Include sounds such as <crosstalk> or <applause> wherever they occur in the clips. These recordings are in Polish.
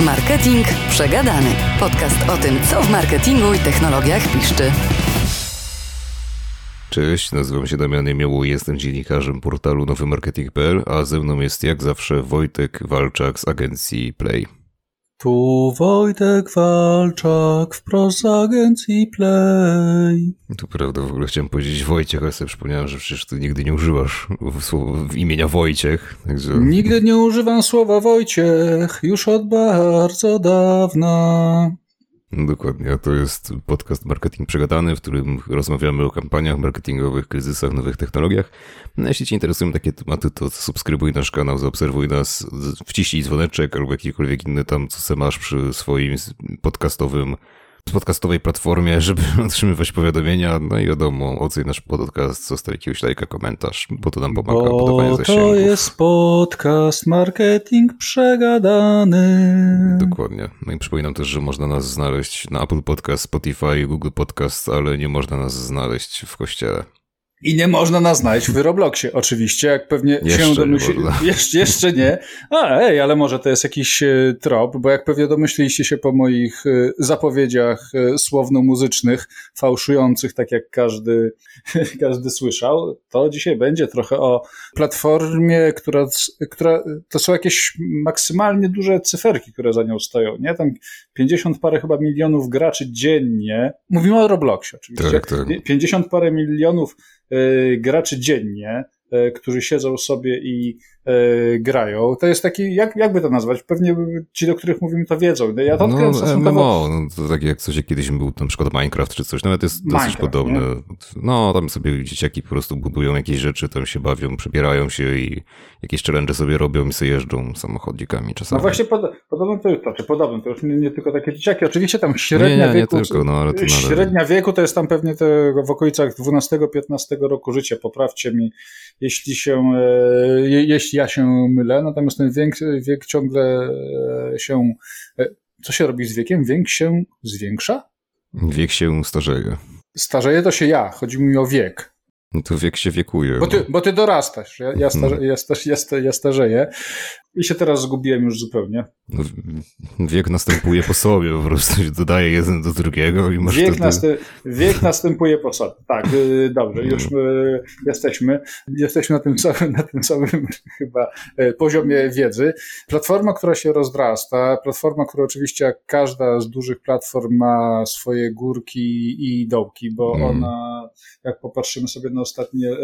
Marketing Przegadany. Podcast o tym, co w marketingu i technologiach piszczy. Cześć, nazywam się Damian Jemioło i jestem dziennikarzem portalu nowymarketing.pl, a ze mną jest jak zawsze Wojtek Walczak z agencji Play. Tu Wojtek Walczak wprost z agencji Play. Tu prawda, w ogóle chciałem powiedzieć Wojciech, ale sobie przypomniałem, że przecież ty nigdy nie używasz w, w imienia Wojciech. Także... Nigdy nie używam słowa Wojciech, już od bardzo dawna. Dokładnie, to jest podcast Marketing Przegadany, w którym rozmawiamy o kampaniach marketingowych, kryzysach, nowych technologiach. No, jeśli Cię interesują takie tematy, to subskrybuj nasz kanał, zaobserwuj nas, wciśnij dzwoneczek albo jakikolwiek inny tam, co se masz przy swoim podcastowym podcastowej platformie, żeby <laughs> otrzymywać powiadomienia. No i wiadomo, oceń nasz podcast, zostaw jakiegoś lajka, komentarz, bo to nam pomaga bo budowanie zasięgów. to jest podcast marketing przegadany. Dokładnie. No i przypominam też, że można nas znaleźć na Apple Podcast, Spotify, Google Podcast, ale nie można nas znaleźć w kościele. I nie można nas znaleźć w Robloxie, oczywiście, jak pewnie jeszcze się domyśli... <laughs> Jeszcze, jeszcze nie. A, ej, ale może to jest jakiś e, trop, bo jak pewnie domyśliliście się po moich e, zapowiedziach e, słowno-muzycznych, fałszujących, tak jak każdy, <laughs> każdy słyszał, to dzisiaj będzie trochę o platformie, która, która to są jakieś maksymalnie duże cyferki, które za nią stoją, nie? Tam 50 parę chyba milionów graczy dziennie. Mówimy o Robloxie oczywiście. Tak, tak. 50 parę milionów Y, graczy dziennie, y, którzy siedzą sobie i E, grają. To jest taki, jak, jakby to nazwać? Pewnie ci, do których mówimy, to wiedzą. Ja to no, stosunkowo... no, to tak jak coś, jak kiedyś był na przykład Minecraft czy coś, nawet jest Minecraft, dosyć podobne. Nie? No, tam sobie dzieciaki po prostu budują jakieś rzeczy, tam się bawią, przebierają się i jakieś challenge sobie robią i sobie jeżdżą samochodzikami czasami. No właśnie pod, podobno to, to, czy podobno, to już nie, nie, tylko takie dzieciaki. Oczywiście tam średnia nie, nie, wieku... Tylko, no, ale to średnia wieku to jest tam pewnie te w okolicach 12-15 roku życia. Poprawcie mi, jeśli się, e, jeśli ja się mylę, natomiast ten wiek, wiek ciągle e, się. E, co się robi z wiekiem? Wiek się zwiększa? Wiek się starzeje. Starzeje to się ja, chodzi mi o wiek. No to wiek się wiekuje. Bo ty, bo ty dorastasz, ja, ja, starze, ja, ja, ja starzeję. I się teraz zgubiłem już zupełnie. No, wiek następuje po sobie, po prostu się dodaje jeden do drugiego i masz wiek, wtedy... następ, wiek następuje po sobie. Tak, y, dobrze, już y, jesteśmy. Jesteśmy na tym samym, na tym samym <laughs> chyba y, poziomie wiedzy. Platforma, która się rozrasta, platforma, która oczywiście jak każda z dużych platform ma swoje górki i dołki, bo mm. ona, jak popatrzymy sobie na ostatnie,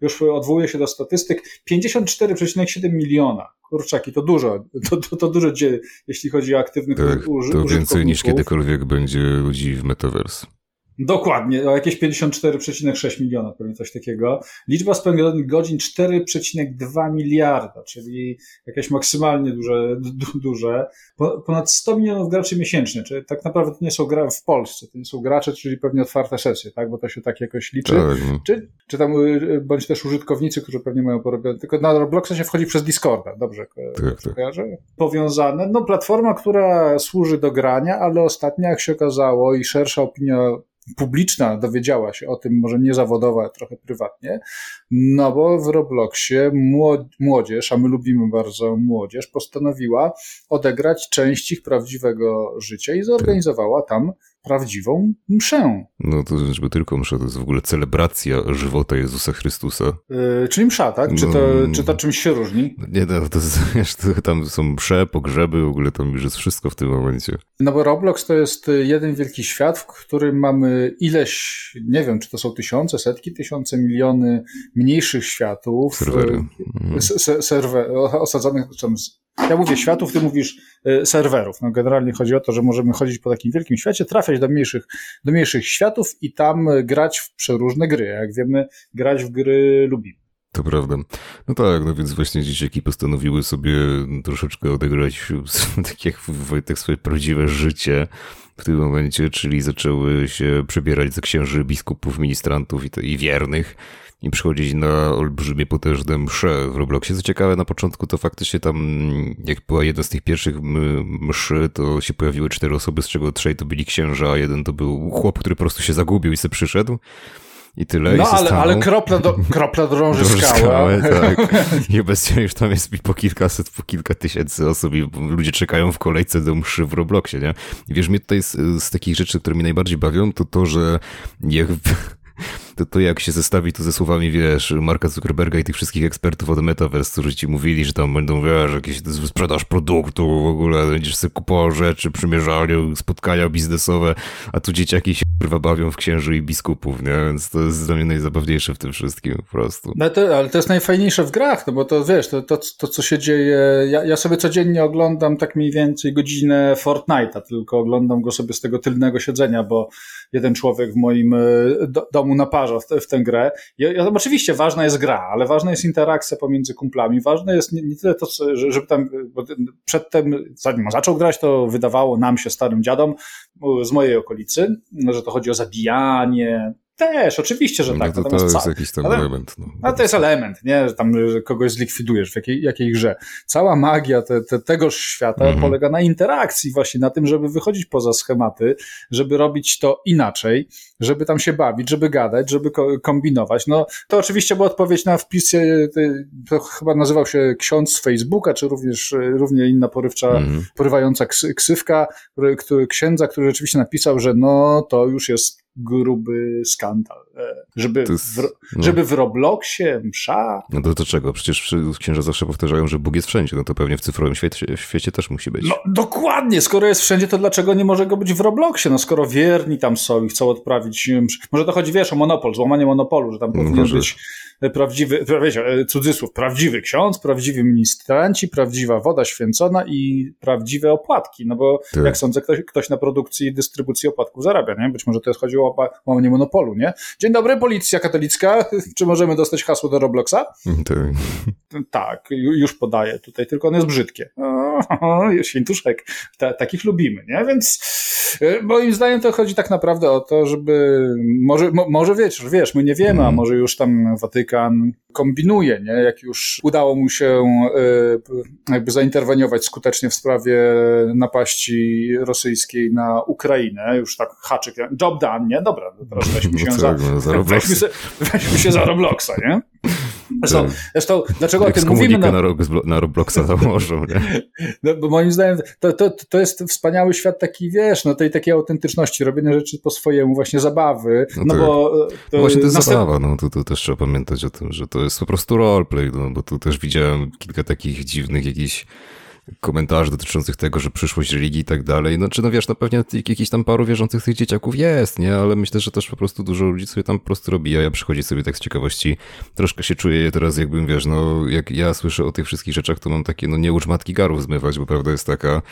już odwołuje się do statystyk, 54,7 miliona. Kurczaki, to dużo. To, to, to dużo, jeśli chodzi o aktywnych tak, To więcej niż kiedykolwiek będzie ludzi w Metaverse. Dokładnie, o jakieś 54,6 miliona, pewnie coś takiego. Liczba spędzonych godzin 4,2 miliarda, czyli jakieś maksymalnie duże, du, duże. Ponad 100 milionów graczy miesięcznie, czyli tak naprawdę to nie są gra w Polsce, to nie są gracze, czyli pewnie otwarte sesje, tak, bo to się tak jakoś liczy. Tak. Czy, czy tam, y, bądź też użytkownicy, którzy pewnie mają porobione, tylko na Robloxa się wchodzi przez Discorda, dobrze tak, tak. kojarzę? Powiązane, no platforma, która służy do grania, ale ostatnio jak się okazało i szersza opinia publiczna dowiedziała się o tym, może nie zawodowo, ale trochę prywatnie, no bo w Robloxie młodzież, a my lubimy bardzo młodzież, postanowiła odegrać część ich prawdziwego życia i zorganizowała tam prawdziwą mszę. No to żeby tylko msza, to jest w ogóle celebracja żywota Jezusa Chrystusa. Yy, czyli msza, tak? Czy to, no, czy to czymś się różni? Nie, no, to, jest, <laughs> tam są msze, pogrzeby, w ogóle tam już jest wszystko w tym momencie. No bo Roblox to jest jeden wielki świat, w którym mamy ileś, nie wiem, czy to są tysiące, setki, tysiące, miliony mniejszych światów. Serwery. Mhm. Serwer, osadzonych, ja mówię światów, ty mówisz y, serwerów. No generalnie chodzi o to, że możemy chodzić po takim wielkim świecie, trafiać do mniejszych, do mniejszych światów i tam grać w przeróżne gry. Jak wiemy, grać w gry lubimy. To prawda. No tak, no więc właśnie dzieciaki postanowiły sobie troszeczkę odegrać <laughs> tak jak Wojtek swoje prawdziwe życie w tym momencie, czyli zaczęły się przebierać za księży, biskupów, ministrantów i, to, i wiernych i przychodzić na olbrzymie, potężne msze w Robloxie. Co ciekawe, na początku to faktycznie tam, jak była jedna z tych pierwszych mszy, to się pojawiły cztery osoby, z czego trzej to byli księża, a jeden to był chłop, który po prostu się zagubił i sobie przyszedł. i tyle. No i ale, ale kropla, do, kropla drąży, drąży skałę. tak. I obecnie już tam jest po kilkaset, po kilka tysięcy osób i ludzie czekają w kolejce do mszy w Robloxie, nie? I wiesz, mnie tutaj z, z takich rzeczy, które mnie najbardziej bawią, to to, że jak to, to jak się zestawi to ze słowami, wiesz, Marka Zuckerberga i tych wszystkich ekspertów od Metaverse, którzy ci mówili, że tam będą, wiesz, jakieś sprzedaż produktu, w ogóle będziesz sobie kupował rzeczy, przymierzaniu, spotkania biznesowe, a tu dzieciaki się kurwa bawią w księży i biskupów, nie? Więc to jest dla mnie najzabawniejsze w tym wszystkim po prostu. No to, ale to jest najfajniejsze w grach, no bo to wiesz, to, to, to co się dzieje, ja, ja sobie codziennie oglądam tak mniej więcej godzinę Fortnite'a, tylko oglądam go sobie z tego tylnego siedzenia, bo jeden człowiek w moim e, do, domu naparza w, w tę grę. I, i, oczywiście ważna jest gra, ale ważna jest interakcja pomiędzy kumplami. Ważne jest nie, nie tyle to, żeby tam, bo przedtem, zanim on zaczął grać, to wydawało nam się, starym dziadom z mojej okolicy, że to chodzi o zabijanie, też, oczywiście, że no tak. To, to jest ca... jakiś tam ale, element. No. Ale to jest element, nie? Że tam że kogoś zlikwidujesz w jakiej, jakiej grze. Cała magia te, te, tegoż świata -hmm. polega na interakcji właśnie, na tym, żeby wychodzić poza schematy, żeby robić to inaczej, żeby tam się bawić, żeby gadać, żeby ko kombinować. No, to oczywiście była odpowiedź na wpis, to chyba nazywał się ksiądz z Facebooka, czy również równie inna porywcza, -hmm. porywająca ksywka, który, który, księdza, który rzeczywiście napisał, że no, to już jest gruby skandal. Żeby, jest, w, no. żeby w Robloxie msza. No to, to czego? Przecież księża zawsze powtarzają, że Bóg jest wszędzie. No to pewnie w cyfrowym świecie, w świecie też musi być. No dokładnie. Skoro jest wszędzie, to dlaczego nie może go być w Robloxie? No skoro wierni tam są i chcą odprawić msz. Może to chodzi, wiesz, o monopol, złamanie monopolu, że tam no powinien być prawdziwy, wiecie, e, cudzysłów, prawdziwy ksiądz, prawdziwy ministranci, prawdziwa woda święcona i prawdziwe opłatki. No bo tak. jak sądzę, ktoś, ktoś na produkcji i dystrybucji opłatków zarabia, nie? Być może to jest chodziło o łamanie monopolu, nie? Dzień dobry, policja katolicka. <laughs> Czy możemy dostać hasło do Robloxa? Tak. Tak, już podaję tutaj, tylko ono jest brzydkie. <laughs> O, świętuszek. Ta, takich lubimy, nie? Więc e, moim zdaniem to chodzi tak naprawdę o to, żeby może, mo, może wiesz, wiesz, my nie wiemy, a mhm. może już tam Watykan kombinuje, nie? Jak już udało mu się e, jakby zainterweniować skutecznie w sprawie napaści rosyjskiej na Ukrainę, już tak haczyk, job done, nie? Dobra, teraz <laughs> weźmy no się no za, no, <laughs> weźmy, weźmy się za Robloxa, nie? Zresztą, zresztą dlaczego o tym mówimy? Na, na, na Robloxa założą, <laughs> nie? No, bo moim zdaniem to, to, to jest wspaniały świat taki, wiesz, no tej takiej autentyczności, robienia rzeczy po swojemu, właśnie zabawy, no, no tak. bo... To, no właśnie to jest następ... zabawa, no to, to też trzeba pamiętać o tym, że to jest po prostu roleplay, no bo tu też widziałem kilka takich dziwnych jakichś komentarzy dotyczących tego, że przyszłość religii i tak dalej. No czy no wiesz, no pewnie jakiś tam paru wierzących tych dzieciaków jest, nie? Ale myślę, że też po prostu dużo ludzi sobie tam po prostu robi, a ja przychodzi sobie tak z ciekawości. Troszkę się czuję teraz jakbym, wiesz, no jak ja słyszę o tych wszystkich rzeczach, to mam takie, no nie ucz matki garów zmywać, bo prawda jest taka,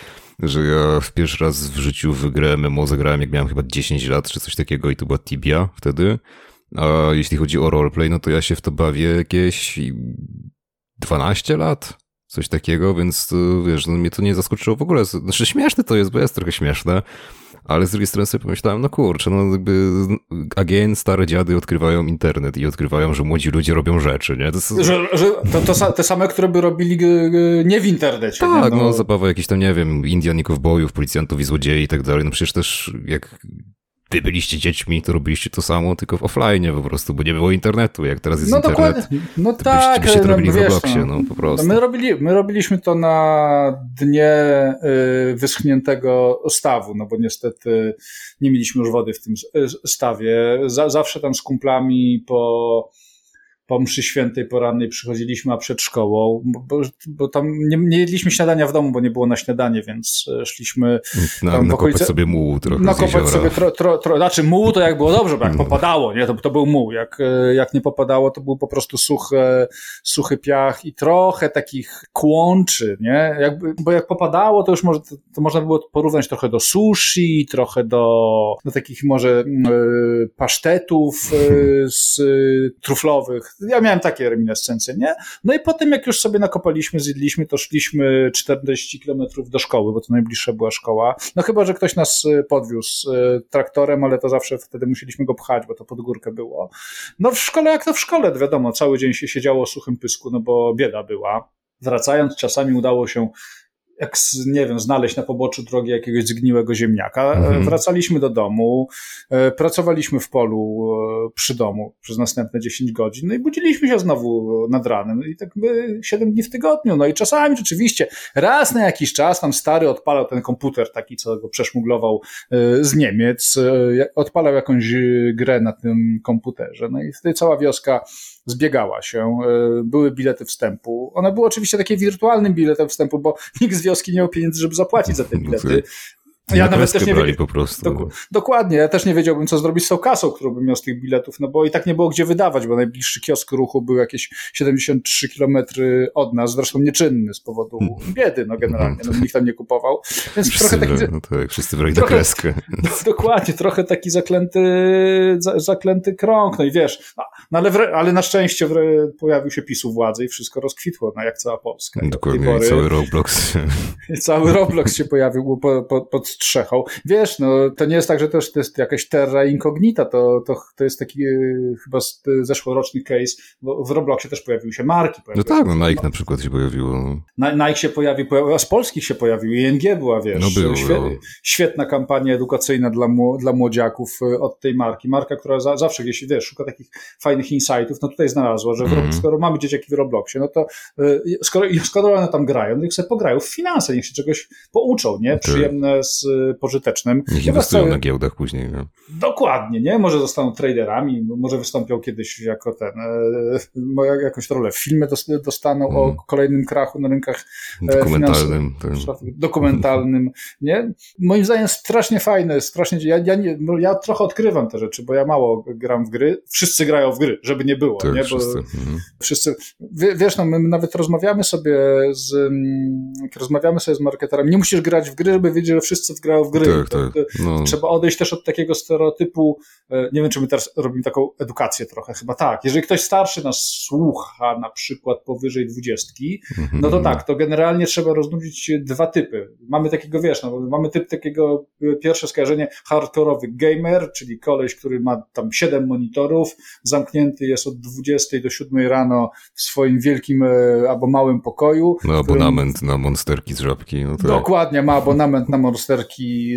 że ja w pierwszy raz w życiu w grę MMO zagrałem jak miałem chyba 10 lat czy coś takiego i to była Tibia wtedy. A jeśli chodzi o roleplay, no to ja się w to bawię jakieś 12 lat coś takiego, więc to, wiesz, no mnie to nie zaskoczyło w ogóle. Znaczy śmieszne to jest, bo jest trochę śmieszne, ale z drugiej strony sobie pomyślałem, no kurczę, no jakby again stare dziady odkrywają internet i odkrywają, że młodzi ludzie robią rzeczy, nie? To, jest... że, że to, to, te same, które by robili nie w internecie. Tak, nie? No... no zabawa jakichś tam, nie wiem, Indian i kowbojów, policjantów i złodziei i tak dalej. No przecież też jak wy byliście dziećmi, to robiliście to samo, tylko w offline po prostu, bo nie było internetu. Jak teraz jest no internet, dokładnie. no to tak, byście, byście to robili no, w Robloxie, no, no po prostu. My, robili, my robiliśmy to na dnie y, wyschniętego stawu, no bo niestety nie mieliśmy już wody w tym stawie. Za, zawsze tam z kumplami po po mszy świętej porannej przychodziliśmy, a przed szkołą, bo, bo tam nie, nie, jedliśmy śniadania w domu, bo nie było na śniadanie, więc e, szliśmy na, tam nakopać okolice, sobie mułu trochę Nakopać sobie tro, tro, tro, znaczy mułu to jak było dobrze, bo jak no. popadało, nie, to, to był muł, jak, e, jak nie popadało, to był po prostu suchy, suchy piach i trochę takich kłączy, nie, Jakby, bo jak popadało, to już może, to, można było porównać trochę do sushi, trochę do, do takich może y, pasztetów y, <laughs> z y, truflowych, ja miałem takie reminiscencje, nie? No i potem, jak już sobie nakopaliśmy, zjedliśmy, to szliśmy 40 kilometrów do szkoły, bo to najbliższa była szkoła. No chyba, że ktoś nas e, podwiózł e, traktorem, ale to zawsze wtedy musieliśmy go pchać, bo to pod górkę było. No w szkole, jak to w szkole, wiadomo, cały dzień się siedziało o suchym pysku, no bo bieda była. Wracając, czasami udało się jak, nie wiem, znaleźć na poboczu drogi jakiegoś zgniłego ziemniaka. Mhm. Wracaliśmy do domu, pracowaliśmy w polu przy domu przez następne 10 godzin, no i budziliśmy się znowu nad ranem i tak by 7 dni w tygodniu. No i czasami rzeczywiście raz na jakiś czas tam stary odpalał ten komputer taki, co go przeszmuglował z Niemiec, odpalał jakąś grę na tym komputerze. No i wtedy cała wioska zbiegała się, e, były bilety wstępu. One były oczywiście takie wirtualnym biletem wstępu, bo <laughs> nikt z wioski nie miał pieniędzy, żeby zapłacić za te bilety. Ja nawet też nie wiedziałem. po prostu. Dok dokładnie, ja też nie wiedziałbym, co zrobić z tą kasą, którą bym miał z tych biletów, no bo i tak nie było gdzie wydawać, bo najbliższy kiosk ruchu był jakieś 73 kilometry od nas, zresztą nieczynny z powodu hmm. biedy, no generalnie, no nikt tam nie kupował. Więc wszyscy trochę taki, no tak, wszyscy brali trochę, na kreskę. <laughs> No, dokładnie, trochę taki zaklęty, za, zaklęty krąg, no i wiesz, no, ale, ale na szczęście pojawił się PiSu władzy i wszystko rozkwitło, no jak cała Polska. Dokładnie, pory, cały Roblox. <laughs> Cały Roblox się pojawił pod, pod, pod strzechą. Wiesz, no to nie jest tak, że to jest jakaś terra incognita, to, to, to jest taki y, chyba zeszłoroczny case, bo w Robloxie też pojawiły się marki. no tak, no Nike na przykład się pojawiło. Nike się pojawił, a z polskich się pojawił, ING była, wiesz, no było, świe, no. świetna kampania edukacyjna dla, dla młodziaków y, od tej marki. Marka, która za, zawsze gdzieś, wiesz, szuka takich fajnych insightów, no tutaj znalazła, że mm. skoro mamy dzieciaki w Robloxie, no to y, skoro, skoro one tam grają, niech sobie pograją w finanse, niech się czegoś pouczą, nie? Tak. Przyjemne z pożytecznym. Niech inwestują na giełdach później. No. Dokładnie, nie? Może zostaną traderami, może wystąpią kiedyś jako ten, e, jakąś rolę w filmie dostaną mm. o mhm. kolejnym krachu na rynkach e, dokumentalnym. Dokumentalnym, <laughs> nie? Moim zdaniem strasznie fajne, strasznie, ja, ja, nie, no ja trochę odkrywam te rzeczy, bo ja mało gram w gry, wszyscy grają w gry, żeby nie było, tak, nie? Bo wszyscy. Mhm. wszyscy, wiesz, no my nawet rozmawiamy sobie z, mm, rozmawiamy sobie z marketerami, nie musisz grać w gry, żeby wiedzieć, że wszyscy grają w gry. Tak, tak. No. Trzeba odejść też od takiego stereotypu, e, nie wiem, czy my teraz robimy taką edukację trochę, chyba tak. Jeżeli ktoś starszy nas słucha, na przykład powyżej dwudziestki, mhm. no to tak, to generalnie trzeba rozróżnić dwa typy. Mamy takiego, wiesz, no, mamy typ takiego, e, pierwsze skojarzenie, hardkorowy gamer, czyli koleś, który ma tam siedem monitorów, zamknięty jest od 20 do 7 rano w swoim wielkim e, albo małym pokoju. Ma abonament którym... na monsterki z żabki. No tak. Dokładnie, ma abonament na monsterki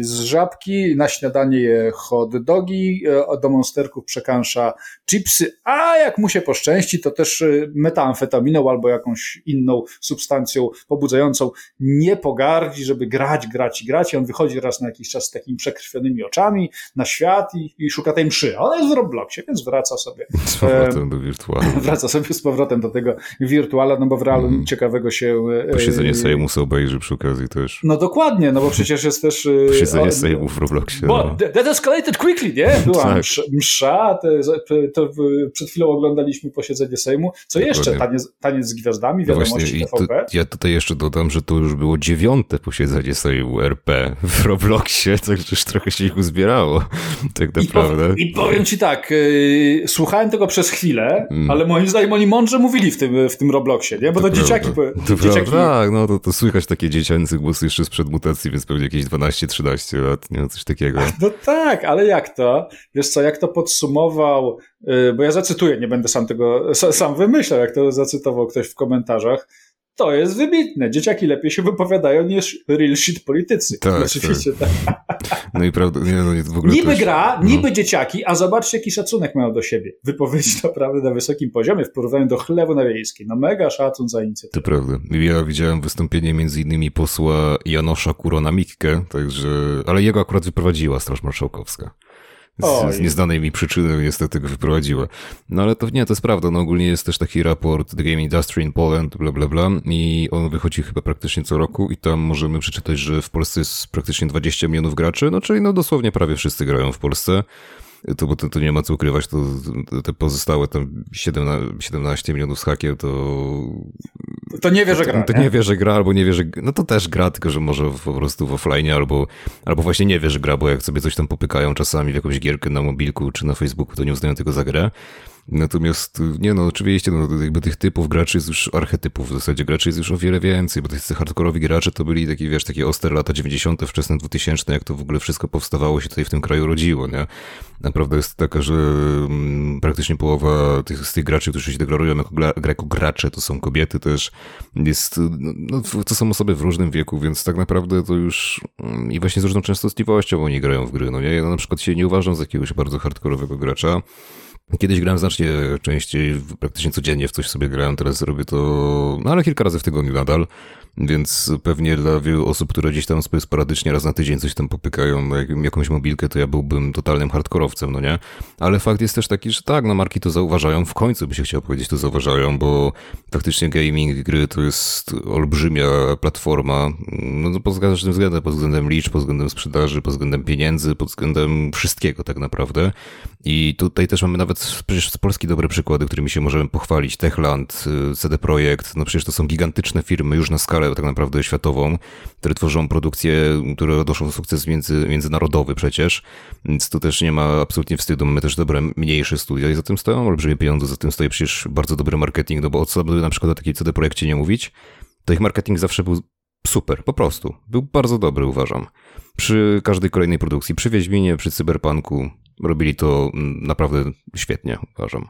z żabki, na śniadanie je hot dogi, e, do monsterków przekansza chipsy, a jak mu się poszczęści, to też e, metamfetaminą albo jakąś inną substancją pobudzającą nie pogardzi, żeby grać, grać i grać i on wychodzi raz na jakiś czas z takimi przekrwionymi oczami na świat i, i szuka tej mszy. A ona jest w Robloxie, więc wraca sobie. <laughs> Z powrotem e, do wirtuala. <laughs> Wraca sobie z powrotem do tego wirtuala, no bo w realu mm. ciekawego się... Posiedzenie Sejmu sobie obejrzy przy okazji też. No dokładnie, no bo przecież jest też... Posiedzenie Sejmu w Robloxie. Bo no. that escalated quickly, nie? <laughs> Była tak. msza, te, to przed chwilą oglądaliśmy posiedzenie Sejmu. Co Dokładnie. jeszcze? Taniec, taniec z gwiazdami, no wiadomości no TVP? To, ja tutaj jeszcze dodam, że to już było dziewiąte posiedzenie Sejmu RP w Robloxie, <laughs> także już trochę się ich uzbierało, <laughs> tak naprawdę. I, i powiem ci tak, yy, słuchałem tego przez chwilę, mm. ale moim zdaniem oni mądrze mówili w tym, w tym Robloxie, nie? Bo to, to dzieciaki... To dzieciaki... Tak, no to, to słychać takie dziecięce głosy jeszcze sprzed mutacji, więc pewnie jakieś 12-13 lat, nie? Coś takiego. <laughs> No tak, ale jak to? Wiesz co, jak to podsumował, y, bo ja zacytuję, nie będę sam tego sam wymyślał, jak to zacytował ktoś w komentarzach. To jest wybitne. Dzieciaki lepiej się wypowiadają niż real shit politycy. Tak, Oczywiście tak. tak. No i prawda, nie, no, w ogóle Niby też, gra, no. niby dzieciaki, a zobaczcie jaki szacunek mają do siebie. Wypowiedzi <laughs> naprawdę na wysokim poziomie w porównaniu do chlewu na wiejskiej. No mega szacun za inicjatywę. To prawda. Ja widziałem wystąpienie między innymi posła Janosza Kurona-Mikke, także, ale jego akurat wyprowadziła Straż Marszałkowska. Z, z, nieznanej mi przyczyny niestety go wyprowadziła. No ale to nie, to jest prawda. No ogólnie jest też taki raport The Game Industry in Poland, bla bla bla i on wychodzi chyba praktycznie co roku i tam możemy przeczytać, że w Polsce jest praktycznie 20 milionów graczy, no czyli no dosłownie prawie wszyscy grają w Polsce to, bo to, to nie ma co ukrywać, to, te pozostałe tam 17, 17 milionów z hakiem, to... To nie wie, że gra. To, to nie? wie, że gra, albo nie wie, że... No to też gra, tylko że może po prostu w offline, albo, albo właśnie nie wie, że gra, bo jak sobie coś tam popykają czasami w jakąś gierkę na mobilku czy na Facebooku, to nie uznają tego za grę. Natomiast, nie no, oczywiście, no, jakby tych typów graczy jest już, archetypów w zasadzie graczy jest już o wiele więcej, bo tych hardkorowi gracze to byli takie, wiesz, takie ostre lata 90., wczesne 2000, jak to w ogóle wszystko powstawało się tutaj w tym kraju rodziło, nie? Naprawdę jest taka, że mm, praktycznie połowa tych, z tych graczy, którzy się deklarują jako, gra, jako gracze, to są kobiety też, jest, no, no, to są osoby w różnym wieku, więc tak naprawdę to już mm, i właśnie z różną częstotliwością oni grają w gry, no nie? Ja na przykład się nie uważam za jakiegoś bardzo hardkorowego gracza, Kiedyś grałem znacznie częściej, praktycznie codziennie w coś sobie grałem, teraz robię to, no ale kilka razy w tygodniu nadal. Więc pewnie dla wielu osób, które gdzieś tam sobie sporadycznie raz na tydzień coś tam popykają na jakąś mobilkę, to ja byłbym totalnym hardkorowcem, no nie? Ale fakt jest też taki, że tak, no marki to zauważają, w końcu by się chciał powiedzieć, to zauważają, bo faktycznie gaming, gry to jest olbrzymia platforma, no pod każdym względem, pod względem liczb, pod względem sprzedaży, pod względem pieniędzy, pod względem wszystkiego tak naprawdę. I tutaj też mamy nawet przecież z Polski dobre przykłady, którymi się możemy pochwalić. Techland, y, CD Projekt, no przecież to są gigantyczne firmy już na skalę tak naprawdę światową, które tworzą produkcje, które odnoszą sukces między, międzynarodowy przecież, więc tu też nie ma absolutnie wstydu. Mamy też dobre, mniejsze studia i za tym stoją olbrzymie pieniądze, za tym stoi przecież bardzo dobry marketing, no bo o co by na przykład o takiej CD Projekcie nie mówić, to ich marketing zawsze był super, po prostu. Był bardzo dobry, uważam. Przy każdej kolejnej produkcji, przy Wiedźminie, przy Cyberpunku, robili to naprawdę świetnie, uważam.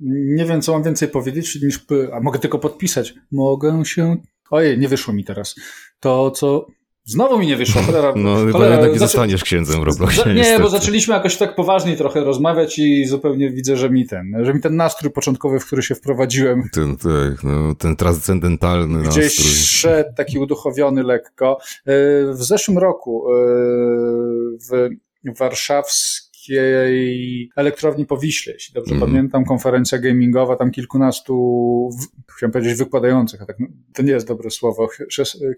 Nie wiem, co mam więcej powiedzieć, niż, a mogę tylko podpisać. Mogę się Ojej, nie wyszło mi teraz. To, co Znowu mi nie wyszło. Cholera, no, cholera, tak nie zostaniesz księdzem w Robloxie. nie, niestety. bo zaczęliśmy jakoś tak poważniej trochę rozmawiać i zupełnie widzę, że mi ten, że mi ten nastrój początkowy, w który się wprowadziłem. Ten, tak, no, ten transcendentalny gdzieś nastrój. Gdzieś szedł taki uduchowiony lekko. E, w zeszłym roku e, w warszawskim Warszawskiej Elektrowni Powiśle, jeśli dobrze mm. pamiętam, konferencja gamingowa, tam kilkunastu, chciałem powiedzieć wykładających, a tak to nie jest dobre słowo,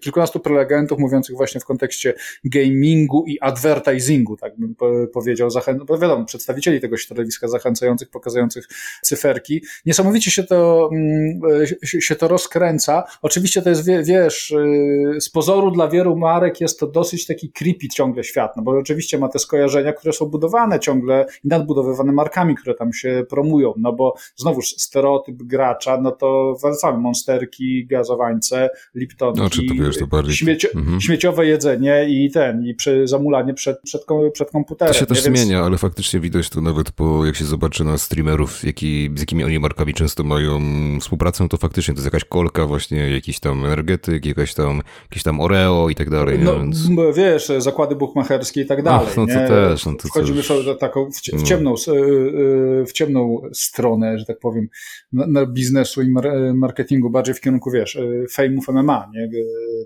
kilkunastu prelegentów mówiących właśnie w kontekście gamingu i advertisingu, tak bym powiedział, zachę- bo wiadomo, przedstawicieli tego środowiska zachęcających, pokazujących cyferki. Niesamowicie się to, mm, się to rozkręca. Oczywiście to jest, wiesz, y, z pozoru dla wielu marek jest to dosyć taki creepy ciągle świat, no bo oczywiście ma te skojarzenia, które są budowane ciągle i nadbudowywane markami, które tam się promują, no bo znowuż stereotyp gracza, no to wracamy, monsterki, gazowańce, liptonki, no, czy to wiesz, to bardziej... mhm. śmieciowe jedzenie i ten, i przy, zamulanie przed, przed, przed komputerem. To się też zmienia, ale faktycznie widać to nawet po, jak się zobaczy na streamerów, jaki, z jakimi oni markami często mają współpracę, to faktycznie to jest jakaś kolka właśnie, jakiś tam energetyk, jakaś tam, jakiś tam Oreo i tak dalej. No, Więc... wiesz, zakłady buchmacherskie i tak dalej. no to nie? też. No to Wchodzimy coś taką w, w, ciemną, e, e, w ciemną stronę, że tak powiem, na, biznesu i marketingu, bardziej w kierunku, wiesz, e, fejmów MMA, nie?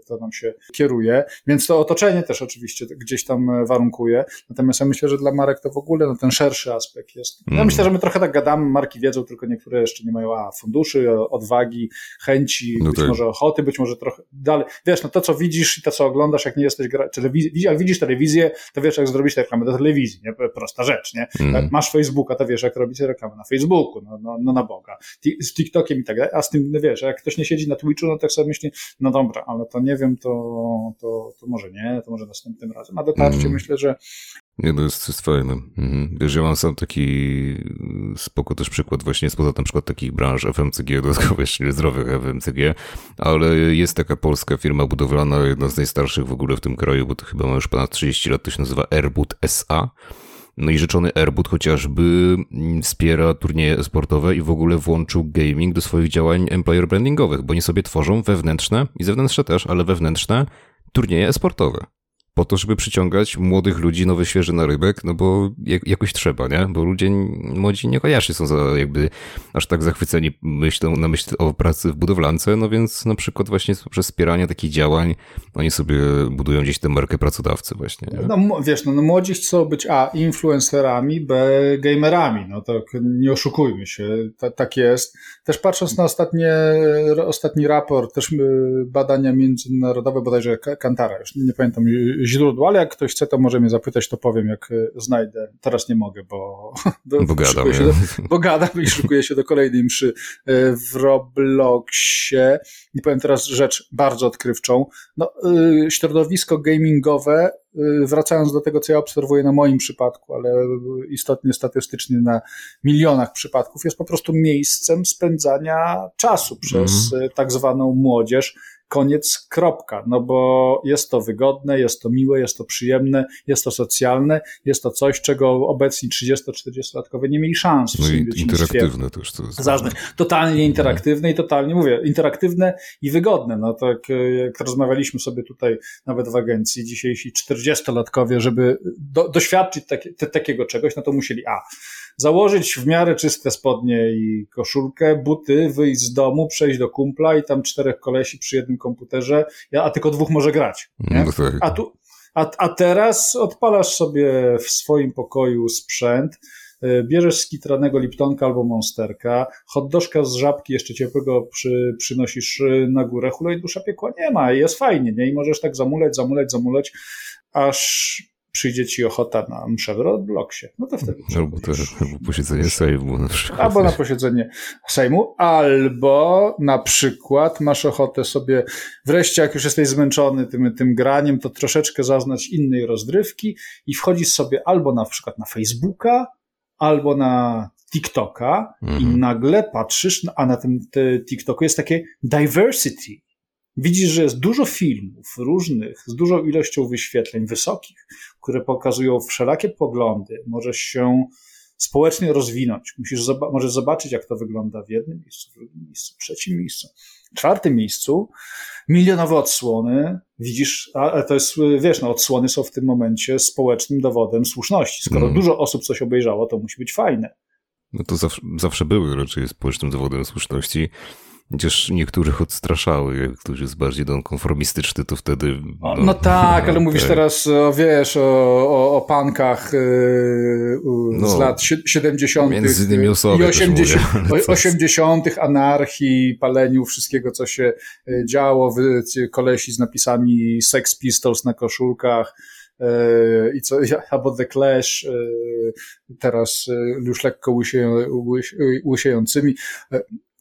To nam się kieruje, więc to otoczenie też oczywiście gdzieś tam warunkuje, natomiast ja myślę, że dla marek to w ogóle no, ten szerszy aspekt jest. Ja mm. myślę, że my trochę tak gadamy, marki wiedzą, tylko niektóre jeszcze nie mają a, funduszy, odwagi, chęci, no być tak. może ochoty, być może trochę dalej. Wiesz, no to co widzisz i to co oglądasz, jak nie jesteś gra... jak widzisz telewizję, to wiesz jak zrobić reklamę do telewizji, nie? Prosta rzecz, nie? Mm. Masz Facebooka, to wiesz, jak robić reklamę na Facebooku, no, no, no na Boga. Z TikTokiem i tak dalej, a z tym, no wiesz, jak ktoś nie siedzi na Twitchu, no tak sobie myśli, no dobra, ale to nie wiem, to, to, to może nie, to może następnym razem. A dotarcie mm. myślę, że nie, to jest, jest fajne. Mhm. Wiesz, ja mam sam taki spoko też przykład właśnie spoza na przykład takich branż FMCG, <laughs> dodatkowo jeszcze zdrowych FMCG, ale jest taka polska firma budowlana, jedna z najstarszych w ogóle w tym kraju, bo to chyba ma już ponad 30 lat, to się nazywa Airbud SA no i rzeczony Airbud chociażby wspiera turnieje sportowe i w ogóle włączył gaming do swoich działań employer brandingowych, bo oni sobie tworzą wewnętrzne i zewnętrzne też, ale wewnętrzne turnieje sportowe po to, żeby przyciągać młodych ludzi, nowy, świeży narybek, no bo jakoś trzeba, nie? Bo ludzie młodzi niekoniecznie są za, jakby aż tak zachwyceni myślą, na myśl o pracy w budowlance, no więc na przykład właśnie przez wspieranie takich działań oni sobie budują gdzieś tę markę pracodawcy właśnie, nie? No wiesz, no, no młodzi chcą być a, influencerami, b, gamerami, no tak nie oszukujmy się, tak jest. Też patrząc na ostatnie, ostatni raport, też y, badania międzynarodowe, bodajże Kantara, już nie pamiętam źródło, ale jak ktoś chce, to może mnie zapytać, to powiem, jak e, znajdę. Teraz nie mogę, bo, <laughs> do, bo gadam, się do, bo gadam i szukuję się do kolejnej mszy e, w Robloxie. I powiem teraz rzecz bardzo odkrywczą. No, e, środowisko gamingowe wracając do tego, co ja obserwuję na moim przypadku, ale istotnie statystycznie na milionach przypadków, jest po prostu miejscem spędzania czasu przez mm. tak zwaną młodzież, koniec, kropka. No bo jest to wygodne, jest to miłe, jest to przyjemne, jest to socjalne, jest to coś, czego obecni 30-40-latkowie nie mieli szans. No i interaktywne też to jest. Zażne. Totalnie interaktywne i totalnie, mówię, interaktywne i wygodne. No tak jak rozmawialiśmy sobie tutaj nawet w agencji, dzisiejsi 40-latkowie, żeby do, doświadczyć takie, te, takiego czegoś, no to musieli a założyć w miarę czyste spodnie i koszulkę, buty, wyjść z domu, przejść do kumpla i tam czterech kolesi przy jednym komputerze, a tylko dwóch może grać. No tak. A, tu, a, a teraz odpalasz sobie w swoim pokoju sprzęt, y, bierzesz skitranego Liptonka albo Monsterka, hotdożka z żabki jeszcze ciepłego przy, przynosisz y, na górę, hulaj dusza piekła nie ma i jest fajnie, nie? I możesz tak zamuleć, zamuleć, zamuleć, aż przyjdzie ci ochota na mszę w Robloxie, no to wtedy Albo to albo posiedzenie Sejmu na przykład. Albo na posiedzenie Sejmu, albo na przykład masz ochotę sobie wreszcie, jak już jesteś zmęczony tym, tym graniem, to troszeczkę zaznać innej rozrywki i wchodzisz sobie albo na przykład na Facebooka, albo na TikToka mhm. i nagle patrzysz, a na tym TikToku jest takie diversity Widzisz, że jest dużo filmów różnych, z dużą ilością wyświetleń wysokich, które pokazują wszelakie poglądy. Możesz się społecznie rozwinąć. Musisz zoba możesz zobaczyć, jak to wygląda w jednym miejscu, w drugim miejscu, w trzecim miejscu, w czwartym miejscu. Milionowe odsłony. Widzisz, a to jest, wiesz, no, odsłony są w tym momencie społecznym dowodem słuszności. Skoro mm. dużo osób coś obejrzało, to musi być fajne. No to zawsze, zawsze były raczej społecznym dowodem słuszności. Chociaż niektórych odstraszały, jak ktoś jest bardziej konformistyczny, to wtedy... No, no tak, ale mówisz tak. teraz, o, wiesz, o, o, o pankach yy, no, z lat 70. Między innymi i 80, mówię, 80. anarchii, paleniu wszystkiego, co się y, działo, kolesi z napisami Sex Pistols na koszulkach, y, i co, <laughs> albo The Clash, y, teraz już lekko łysiejącymi.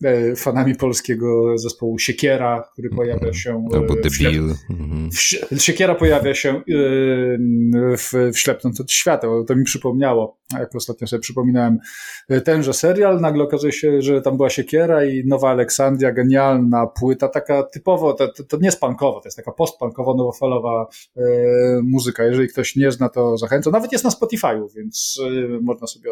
E, fanami polskiego zespołu Siekiera, który pojawia się. E, Albo Debil. Mhm. Siekiera pojawia się e, w, w Ślepnąc od świateł. To mi przypomniało, jak ostatnio sobie przypominałem tenże serial, nagle okazuje się, że tam była Siekiera i Nowa Aleksandria, genialna płyta, taka typowo, to, to, nie jest punkowo, to jest taka postpunkowa, nowofalowa e, muzyka. Jeżeli ktoś nie zna, to zachęcam. Nawet jest na Spotify'u, więc e, można sobie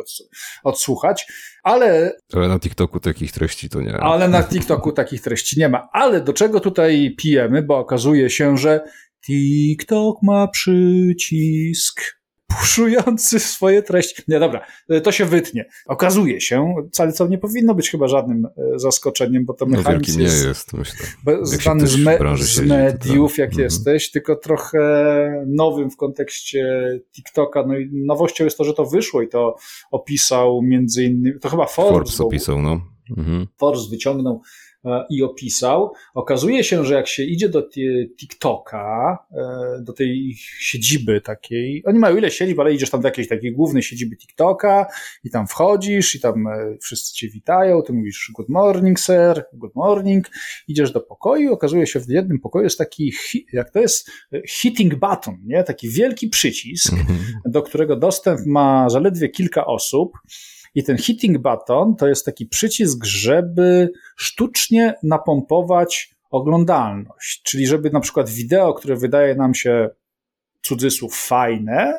odsłuchać, ale... Ale na TikToku takich treści to nie. Ale na TikToku takich treści nie ma. Ale do czego tutaj pijemy? Bo okazuje się, że TikTok ma przycisk puszujący swoje treści. Nie, dobra, to się wytnie. Okazuje się, wcale co nie powinno być chyba żadnym e, zaskoczeniem, bo to no, mechanizm no, jest, nie jest myślę. znany z, me z mediów, jak mhm. jesteś, tylko trochę nowym w kontekście TikToka. No i nowością jest to, że to wyszło i to opisał między innymi, to chyba Forbes. Forbes opisał, no. Mhm. Forbes wyciągnął e, i opisał. Okazuje się, że jak się idzie do TikToka, e, do tej siedziby takiej, oni mają ile siedzib, ale idziesz tam do jakiejś takiej głównej siedziby TikToka i tam wchodzisz i tam e, wszyscy cię witają, ty mówisz good morning sir, good morning, idziesz do pokoju, okazuje się, w jednym pokoju jest taki, jak to jest, hitting button, nie? Taki wielki przycisk, mhm. do którego dostęp ma zaledwie kilka osób, i ten hitting button to jest taki przycisk, żeby sztucznie napompować oglądalność. Czyli żeby na przykład wideo, które wydaje nam się cudzysłów fajne,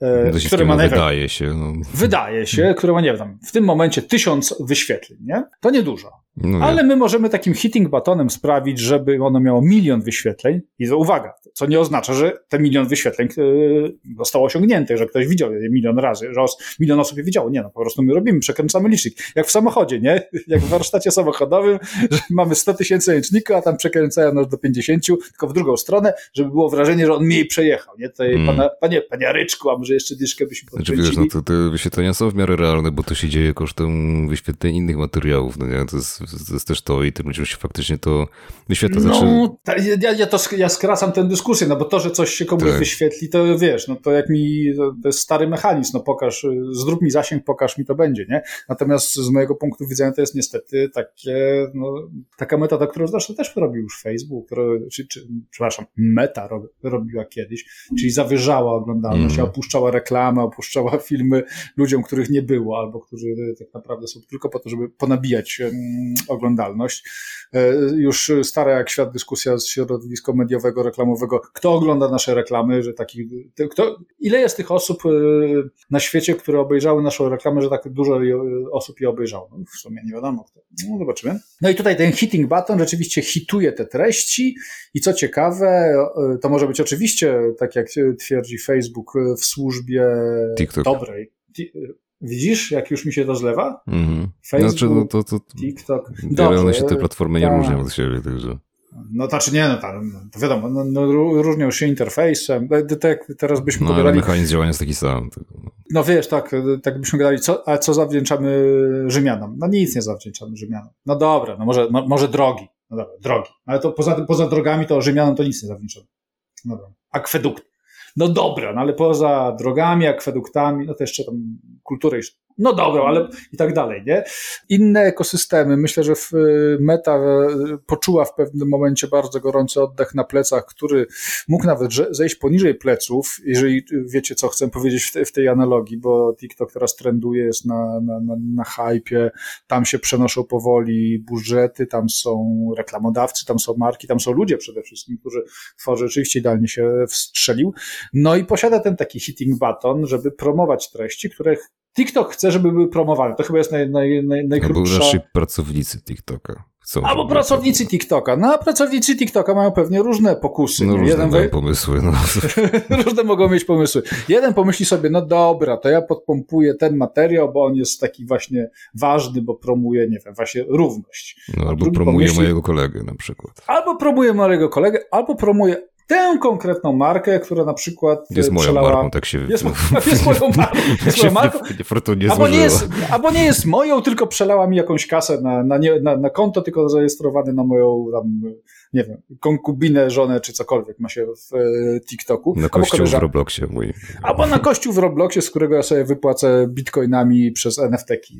E, które ma wydaje się. No. Wydaje się, które ma, nie wiem, w tym momencie tysiąc wyświetleń, nie? To niedużo. No Ale my możemy takim hitting buttonem sprawić, żeby ono miało milion wyświetleń i to uwaga, co nie oznacza, że te milion wyświetleń yy, zostało osiągnięte, że ktoś widział je milion razy, że milion osób je widziało. Nie, no po prostu my robimy, przekręcamy licznik. Jak w samochodzie, nie? <laughs> Jak w warsztacie samochodowym, <laughs> że mamy 100 tysięcy liczników, a tam przekręcają nas do 50, tylko w drugą stronę, żeby było wrażenie, że on mniej przejechał, nie? Tutaj, mm. pana, panie, panie Ryczku, a może jeszcze dyszkę byśmy podkręcili. Znaczy, wiesz, no to te wyświetlenia są w miarę realne, bo to się dzieje kosztem wyświetleń innych materiałów, no nie? To jest to jest też to i tym ludziom się faktycznie to wyświetla. Znaczy... No, ja, ja, to, ja skracam tę dyskusję, no bo to, że coś się komuś tak. wyświetli, to wiesz, no to jak mi, to jest stary mechanizm, no pokaż, zrób mi zasięg, pokaż mi to będzie, nie? Natomiast z mojego punktu widzenia to jest niestety takie, no, taka metoda, którą zresztą też robił już Facebook, czy, czy, przepraszam, Meta robiła kiedyś, czyli zawyżała oglądalność, mm. opuszczała reklamę, opuszczała filmy ludziom, których nie było, albo którzy tak naprawdę są tylko po to, żeby ponabijać oglądalność. E, już stara jak świat dyskusja z środowiska mediowego, reklamowego, kto ogląda nasze reklamy, że taki, kto, ile jest tych osób e, na świecie, które obejrzały naszą reklamę, że tak dużo osób je obejrzało. No, w sumie nie wiadomo kto. No, zobaczymy. No i tutaj ten hitting button rzeczywiście hituje te treści i co ciekawe, e, to może być oczywiście, tak jak twierdzi Facebook, w służbie TikTok. dobrej. Widzisz, jak już mi się to zlewa? Mhm. Facebook, znaczy, no to, to, TikTok. Dobrze, one się te platformy nie tak. różnią od siebie, także... No znaczy nie, no, tam, no, to wiadomo, no, no, różnią się interfejsem. Tak, teraz byśmy no, pogadali... mechanizm działania jest taki sam. No. no wiesz, tak, tak byśmy gadali, co, a co zawdzięczamy Rzymianom? No nic nie zawdzięczamy Rzymianom. No dobra, no może, może drogi. No dobra, drogi. Ale to poza, poza drogami to Rzymianom to nic nie zawdzięczamy. No dobra. Akwedukt. No dobra, no ale poza drogami, akweduktami, no to jeszcze tam kulturę no dobra, ale i tak dalej, nie? Inne ekosystemy, myślę, że Meta e, poczuła w pewnym momencie bardzo gorący oddech na plecach, który mógł nawet zejść poniżej pleców, jeżeli wiecie, co chcę powiedzieć w, te, w tej analogii, bo TikTok teraz trenduje, jest na, na, na, na hypie, tam się przenoszą powoli budżety, tam są reklamodawcy, tam są marki, tam są ludzie przede wszystkim, którzy tworzą, rzeczywiście idealnie się wstrzelił. No i posiada ten taki hitting button, żeby promować treści, których TikTok chce, żeby były promowane. To chyba jest naj, naj, naj, najkrótsza... Albo raczej pracownicy TikToka. Chcą, Albo pracownicy TikToka. No a pracownicy TikToka mają pewnie różne pokusy. No, różne Jeden we... pomysły. No. <laughs> różne mogą mieć pomysły. Jeden pomyśli sobie, no dobra, to ja podpompuję ten materiał, bo on jest taki właśnie ważny, bo promuje, nie wiem, właśnie równość. No, albo promuje pomyśli... mojego kolegę na przykład. Albo promuje mojego kolegę, albo promuje tę konkretną markę, która na przykład jest moją przelała... marką, tak się... Jest, <laughs> <laughs> jest moją marką. <laughs> Jest moją marką. Nie, albo, nie jest, albo nie jest moją, tylko przelała mi jakąś kasę na, na, nie, na, na konto, tylko zarejestrowany na moją tam, nie wiem, konkubinę, żonę czy cokolwiek ma się w e, TikToku. Na kościół w Robloxie mój. Albo na kościół w Robloxie, z którego ja sobie wypłacę bitcoinami przez NFT-ki.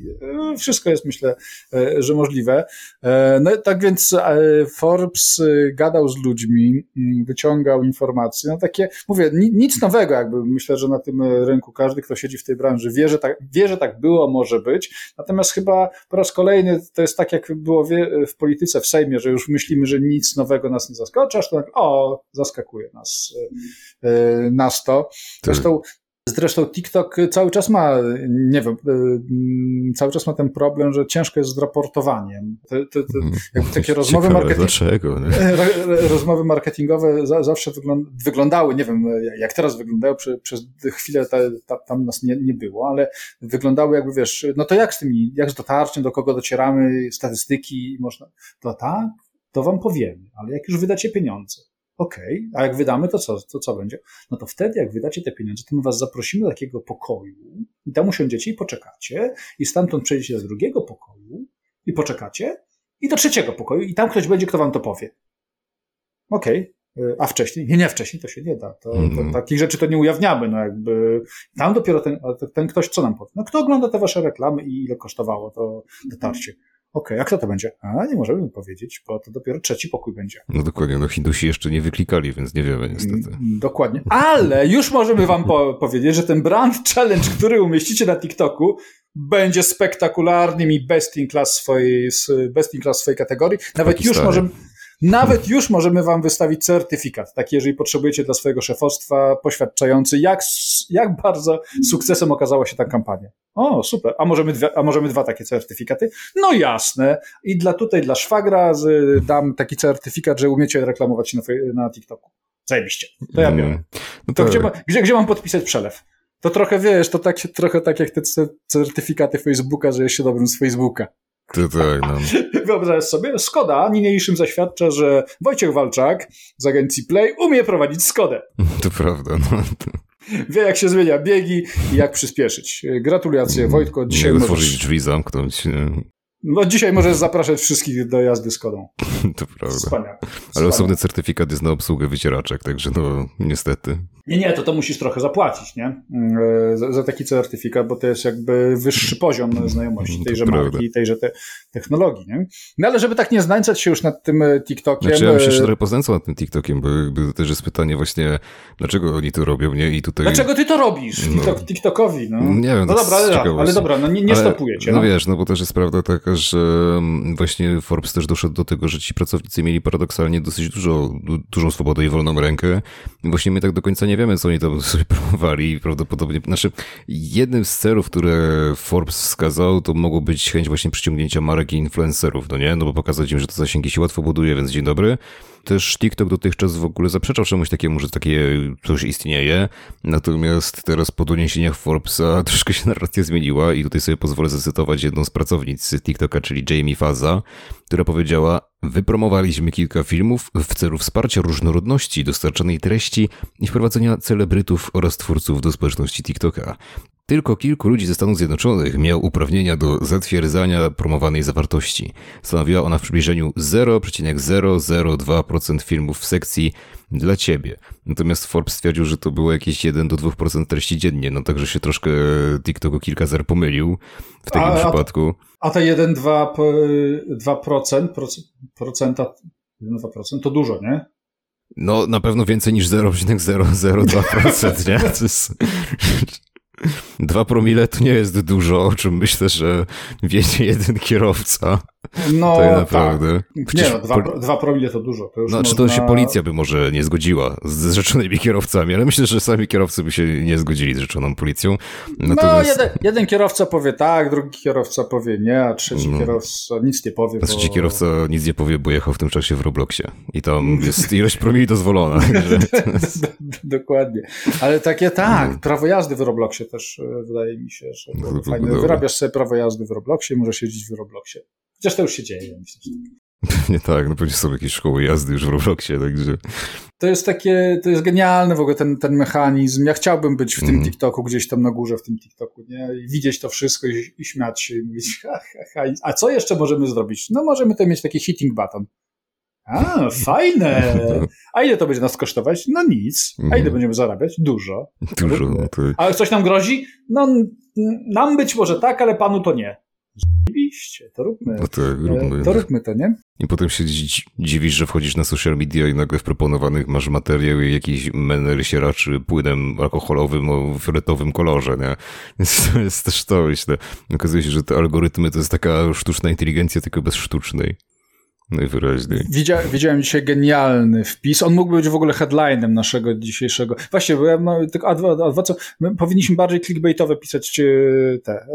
E, wszystko jest, myślę, e, że możliwe. No tak więc Forbes gadał z ludźmi, wyciągał wyciągał informacje. No takie, mówię, nic nowego jakby. Myślę, że na tym rynku każdy, kto siedzi w tej branży wie, że tak, wie, że tak było, może być. Natomiast chyba po raz kolejny to jest tak, jak było w polityce w Sejmie, że już myślimy, że nic nowego nas nie zaskoczy, aż to tak, o, zaskakuje nas, e, e, nas to. Zresztą Zresztą TikTok cały czas ma, nie wiem, y, cały czas ma ten problem, że ciężko jest z raportowaniem. To, to, to mhm. jakby takie rozmowy, rozmowy marketingowe zawsze wyglądały, nie wiem jak teraz wyglądają, przez chwilę ta, ta, tam nas nie, nie było, ale wyglądały jakby wiesz, no to jak z tymi, jak z dotarciem, do kogo docieramy, statystyki, można, to tak, to wam powiemy, ale jak już wydacie pieniądze, Okej, okay, a jak wydamy, to co, to co będzie? No to wtedy, jak wydacie te pieniądze, to my was zaprosimy do takiego pokoju i tam usiądziecie i poczekacie i stamtąd przejdziecie do drugiego pokoju i poczekacie i do trzeciego pokoju i tam ktoś będzie, kto wam to powie. Okej, okay. a wcześniej? Nie, nie, wcześniej to się nie da. To, to, mhm. takich rzeczy to nie ujawniamy. No jakby tam dopiero ten, ten ktoś co nam powie. No kto ogląda te wasze reklamy i ile kosztowało to dotarcie? Okej, okay, a kto to będzie? A, nie możemy powiedzieć, bo to dopiero trzeci pokój będzie. No dokładnie, no Hindusi jeszcze nie wyklikali, więc nie wiemy niestety. Mm, dokładnie. Ale już możemy wam po <laughs> powiedzieć, że ten brand challenge, który umieścicie na TikToku, będzie spektakularnym i best in class swojej, best in class swojej kategorii. Nawet już możemy, nawet już możemy wam wystawić certyfikat, taki jeżeli potrzebujecie dla swojego szefostwa, poświadczający, jak, jak bardzo sukcesem okazała się ta kampania. O, super. A możemy, dwie, a możemy dwa takie certyfikaty? No jasne. I dla tutaj, dla szwagra z, dam taki certyfikat, że umiecie reklamować się na, na TikToku. Zajebiście. To ja biorę. No to, to gdzie, gdzie, gdzie mam podpisać przelew? To trochę wiesz, to tak, trochę tak jak te certyfikaty Facebooka, że jest się dobrym z Facebooka. To tak, no. <laughs> Wyobraź sobie, Skoda niniejszym zaświadcza, że Wojciech Walczak z agencji Play umie prowadzić Skodę. To prawda, no. Wie, jak się zmienia biegi i jak przyspieszyć. Gratulacje, Wojtko. Dzisiaj możesz... otworzyć drzwi, zamknąć. No dzisiaj możesz zapraszać wszystkich do jazdy z kodą. <laughs> To prawda. Wspaniale. Ale osobny certyfikat jest na obsługę wycieraczek, także no niestety. Nie, nie, to to musisz trochę zapłacić, nie? Mm, za, za taki certyfikat, bo to jest jakby wyższy poziom znajomości to tejże prawda. marki i tejże te technologii, nie? No ale żeby tak nie znęcać się już nad tym e, TikTokiem... Znaczy ja bym się e, jeszcze trochę poznęcał nad tym TikTokiem, bo jakby to też jest pytanie właśnie, dlaczego oni to robią, nie? I tutaj... Dlaczego ty to robisz No. TikTok, TikTokowi? No. Nie wiem, no dobra, ale, ale dobra, no nie, nie Ale, stopujecie. No No. wiesz, no bo też jest prawda taka, że mm, właśnie Forbes też doszedł do tego, że ci pracownicy mieli paradoksalnie dosyć dużo, du, dużą swobodę i wolną rękę. I właśnie my tak do końca nie wiemy, co oni tam <laughs> sobie promowali i prawdopodobnie, znaczy jednym z celów, które Forbes wskazał, to mogło być chęć właśnie przyciągnięcia marek i influencerów, no nie? No bo pokazać im, że to zasięgi się łatwo buduje, więc dzień dobry. Też TikTok dotychczas w ogóle zaprzeczał czemuś takiemu, że takie coś istnieje. Natomiast teraz po doniesieniach Forbesa <laughs> troszkę się narracja zmieniła i tutaj sobie pozwolę zacytować jedną z pracownic TikToka, czyli Jamie Faza, która powiedziała: Wypromowaliśmy kilka filmów w celu wsparcia różnorodności dostarczanej treści i wprowadzenia celebrytów oraz twórców do społeczności TikToka. Tylko kilku ludzi ze Stanów Zjednoczonych miał uprawnienia do zatwierdzania promowanej zawartości. Stanowiła ona w przybliżeniu 0,002% filmów w sekcji dla ciebie. Natomiast Forbes stwierdził, że to było jakieś 1 do 2% treści dziennie, no także się troszkę TikTok o kilka zer pomylił w takim A- przypadku. A te 1-2%, 2%, proc- procenta, 1-2% to dużo, nie? No na pewno więcej niż 0,002%, nie? To jest... 2 promile to nie jest dużo, o czym myślę, że wie jeden kierowca. No tak tak. naprawdę. Nie no, dwa, pol- dwa promile to dużo. To już Znaczy można... to się policja by może nie zgodziła z rzeczonymi kierowcami, ale myślę, że sami kierowcy by się nie zgodzili z rzeczoną policją. No, Natomiast jeden, jeden kierowca powie tak, drugi kierowca powie nie, a trzeci No. kierowca nic nie powie. a trzeci bo... kierowca nic nie powie, bo jechał w tym czasie w Robloxie. I tam jest ilość promili dozwolona. <laughs> Dokładnie. Ale takie tak, No. prawo jazdy w Robloxie też e, wydaje mi się, że No, to fajne. dobra. Wyrabiasz sobie prawo jazdy w Robloxie możesz jeździć w Robloxie. Chociaż to już się dzieje. Myślę, że... Nie tak, no pewnie są jakieś szkoły jazdy już w Robloxie, także... To jest takie, to jest genialne w ogóle ten, ten mechanizm. Ja chciałbym być w tym Mhm. TikToku, gdzieś tam na górze w tym TikToku, nie? I widzieć to wszystko i, i śmiać się i mówić, <laughs> ha, ha, ha. A co jeszcze możemy zrobić? No możemy to mieć taki hitting button. A, fajne! <laughs> A ile to będzie nas kosztować? No nic. A ile Mhm. będziemy zarabiać? Dużo. Dużo, no to... Ale coś nam grozi? No, nam być może tak, ale panu to nie. Oczywiście, to róbmy. No to róbmy. E, To róbmy to, nie? I potem się dzi- dziwisz, że wchodzisz na social media i nagle w proponowanych masz materiał i jakiś menel się raczy płynem alkoholowym o fioletowym kolorze, nie? <laughs> Więc to jest też to, myślę. Okazuje się, że te algorytmy to jest taka sztuczna inteligencja, tylko bez sztucznej. Najwyraźniej. Widzia, widziałem dzisiaj genialny wpis. On mógłby być w ogóle headlinem naszego dzisiejszego. Właśnie, bo ja mam tylko a dwa, a dwa co. My powinniśmy bardziej clickbaitowe pisać te. E,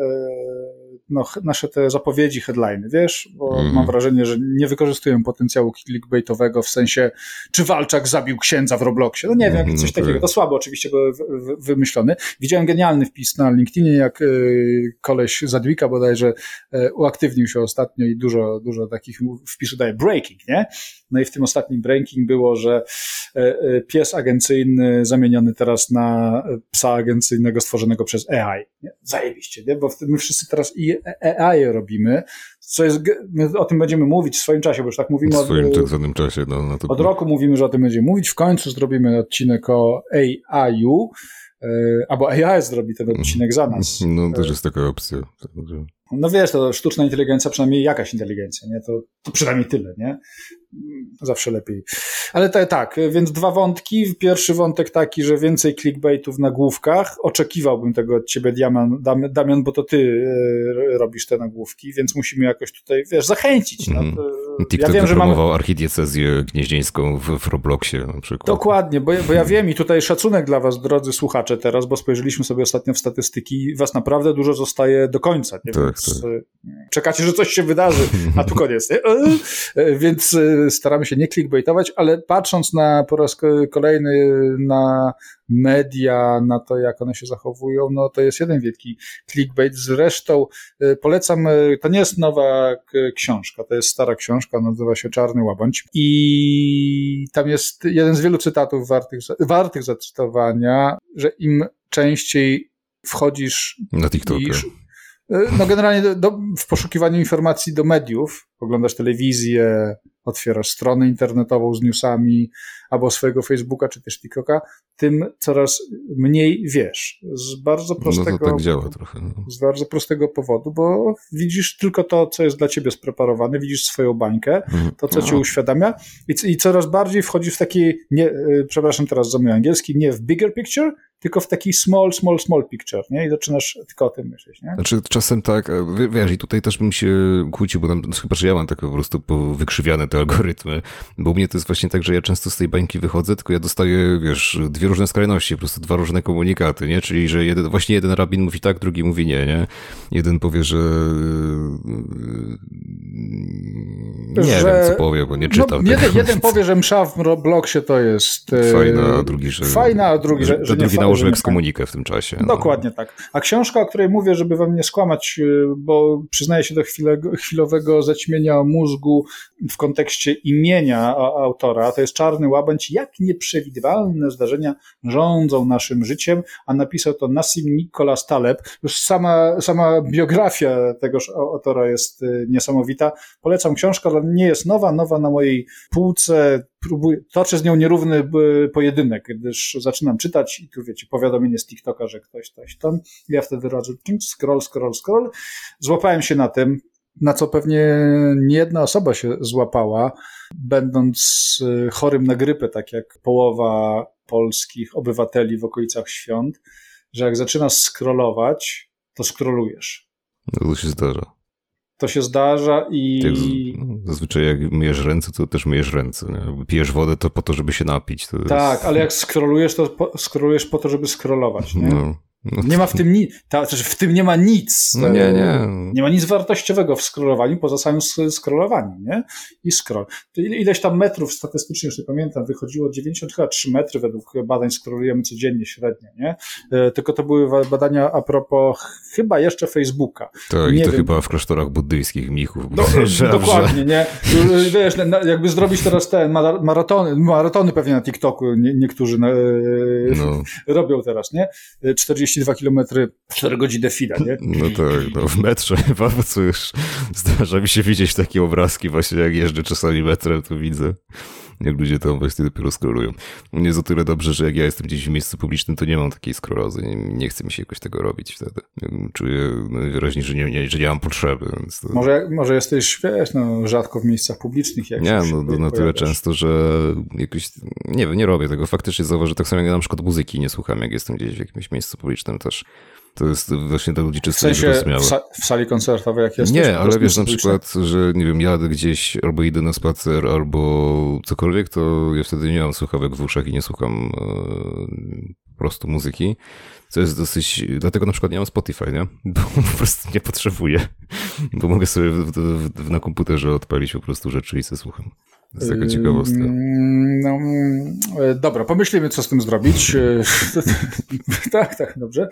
no, nasze te zapowiedzi, headliny, wiesz? Bo Mhm. mam wrażenie, że nie wykorzystują potencjału clickbaitowego w sensie, czy Walczak zabił księdza w Robloxie. No nie wiem, Mhm, coś tak. takiego. To słabo oczywiście, wy- wymyślony. Widziałem genialny wpis na LinkedInie, jak e, koleś Zadwika bodajże e, uaktywnił się ostatnio i dużo, dużo takich wpisów daje breaking, nie? No i w tym ostatnim breaking było, że e, pies agencyjny zamieniony teraz na psa agencyjnego stworzonego przez AI. Nie? Zajebiście, nie? Bo my wszyscy teraz i AI robimy, co jest, my o tym będziemy mówić w swoim czasie, bo już tak mówimy W od, swoim tak zwanym czasie, no, no to... od roku mówimy, że o tym będziemy mówić. W końcu zrobimy odcinek o AI-u, e, albo AI zrobi ten odcinek za nas. <laughs> No, też jest taka opcja. No wiesz, to sztuczna inteligencja, przynajmniej jakaś inteligencja, nie? To, to przynajmniej tyle, nie? Zawsze lepiej. Ale tak, tak, więc dwa wątki. Pierwszy wątek taki, że więcej clickbaitów na główkach. Oczekiwałbym tego od ciebie, Damian, Dam- Damian bo to ty e, robisz te nagłówki, więc musimy jakoś tutaj, wiesz, zachęcić. No, Mhm. TikTok ja wiem, że mamy... archidiecezję gnieźnieńską w, w Robloxie na przykład. Dokładnie, bo, bo ja wiem i tutaj szacunek dla was, drodzy słuchacze teraz, bo spojrzeliśmy sobie ostatnio w statystyki, was naprawdę dużo zostaje do końca. Nie? Tak, Więc, e, Czekacie, że coś się wydarzy, a tu koniec. Nie? E, Więc e, staramy się nie clickbaitować, ale patrząc na po raz ko- kolejny na media, na to, jak one się zachowują, no to jest jeden wielki clickbait. Zresztą e, polecam, e, to nie jest nowa k- książka, to jest stara książka, nazywa się Czarny Łabędź i tam jest jeden z wielu cytatów wartych, wartych zacytowania, że im częściej wchodzisz Na TikToka. no generalnie do, w poszukiwaniu informacji do mediów, oglądasz telewizję, otwierasz stronę internetową z newsami, albo swojego Facebooka, czy też TikToka, tym coraz mniej wiesz. Z bardzo prostego, no to tak działa trochę. No. Z bardzo prostego powodu, bo widzisz tylko to, co jest dla ciebie spreparowane, widzisz swoją bańkę, mhm. to, co no. ci uświadamia i, i coraz bardziej wchodzi w taki, nie, y, przepraszam teraz za mój angielski, nie w bigger picture, tylko w taki small, small, small picture, nie? I zaczynasz tylko o tym myśleć, nie? Znaczy czasem tak, wiesz, i tutaj też bym się kłócił, bo tam, no, chyba, że ja mam tak po prostu wykrzywiane te algorytmy, bo u mnie to jest właśnie tak, że ja często z tej bańki wychodzę, tylko ja dostaję, wiesz, dwie różne skrajności, po prostu dwa różne komunikaty, nie? Czyli, że jeden, właśnie jeden rabin mówi tak, drugi mówi nie, nie? Jeden powie, że nie że... wiem, co powie, bo nie czytam. No, jeden, jeden powie, że msza w Robloxie to jest fajna, a drugi, że... Fajna, a drugi, że, że drugi nałożył ekskomunikę w tym czasie. No. Dokładnie tak. A książka, o której mówię, żeby wam nie skłamać, y, bo przyznaję się do chwilego, chwilowego zaćmienia mózgu w kontekście imienia autora, to jest Czarny Łabędź, jak nieprzewidywalne zdarzenia rządzą naszym życiem, a napisał to Nassim Nicholas Taleb. Już sama, sama biografia tegoż autora jest y, niesamowita. Polecam książkę, ale nie jest nowa, nowa na mojej półce, próbuję, toczę z nią nierówny y, pojedynek, gdyż zaczynam czytać i tu wiecie, powiadomienie z TikToka, że ktoś, ktoś tam. Ja wtedy radzę scroll, scroll, scroll. Złapałem się na tym, na co pewnie nie jedna osoba się złapała, będąc y, chorym na grypę, tak jak połowa polskich obywateli w okolicach świąt, że jak zaczynasz scrollować, to scrollujesz. No to się zdarza. To się zdarza i. zazwyczaj jak myjesz ręce, to też myjesz ręce. Nie? Pijesz wodę to po to, żeby się napić. tak, jest... ale jak scrollujesz, to po, scrollujesz po to, żeby scrollować. Nie? No. No nie ma w tym nic, znaczy w tym nie ma nic. No nie, nie. Nie ma nic wartościowego w scrollowaniu, poza samym scrollowaniem, nie? I scroll. Ileś tam metrów statystycznie, już nie pamiętam, wychodziło 93 metry według badań scrollujemy codziennie średnio, nie? E, tylko to były badania a propos chyba jeszcze Facebooka. Tak, i to wiem. chyba w klasztorach buddyjskich mnichów. Do, <laughs> dokładnie, nie? Wiesz, jakby zrobić teraz ten maratony, maratony pewnie na TikToku nie, niektórzy e, no. robią teraz, nie? 40 32 km 4 godziny fila, nie? No tak, no w metrze co już zdarza mi się widzieć takie obrazki właśnie, jak jeżdżę czasami metrem, to widzę jak ludzie tam właśnie dopiero scrollują. Jest o tyle dobrze, że jak ja jestem gdzieś w miejscu publicznym, to nie mam takiej scrollozy, nie, nie chce mi się jakoś tego robić wtedy. Czuję wyraźnie, że nie, nie, że nie mam potrzeby. To... Może, może jesteś, wiesz, no, rzadko w miejscach publicznych. Jak nie, no, no na tyle często, że jakoś, nie wiem, nie robię tego. Faktycznie zauważę, tak samo jak ja na przykład muzyki nie słucham, jak jestem gdzieś w jakimś miejscu publicznym też. To jest właśnie dla ludzi czysto w sensie w, sa w, sali koncertowej jak jesteś? Nie, ale wiesz na przykład, że nie wiem, jadę gdzieś albo idę na spacer, albo cokolwiek, to ja wtedy nie mam słuchawek w uszach i nie słucham e, po prostu muzyki. Co jest dosyć, dlatego na przykład nie mam Spotify, nie? <laughs> Bo po prostu nie potrzebuję. Bo mogę sobie w, w, na komputerze odpalić po prostu rzeczy i sobie słucham. To jest taka ciekawostka. No, e, dobra, pomyślimy, co z tym zrobić. E, <laughs> tak, tak, dobrze.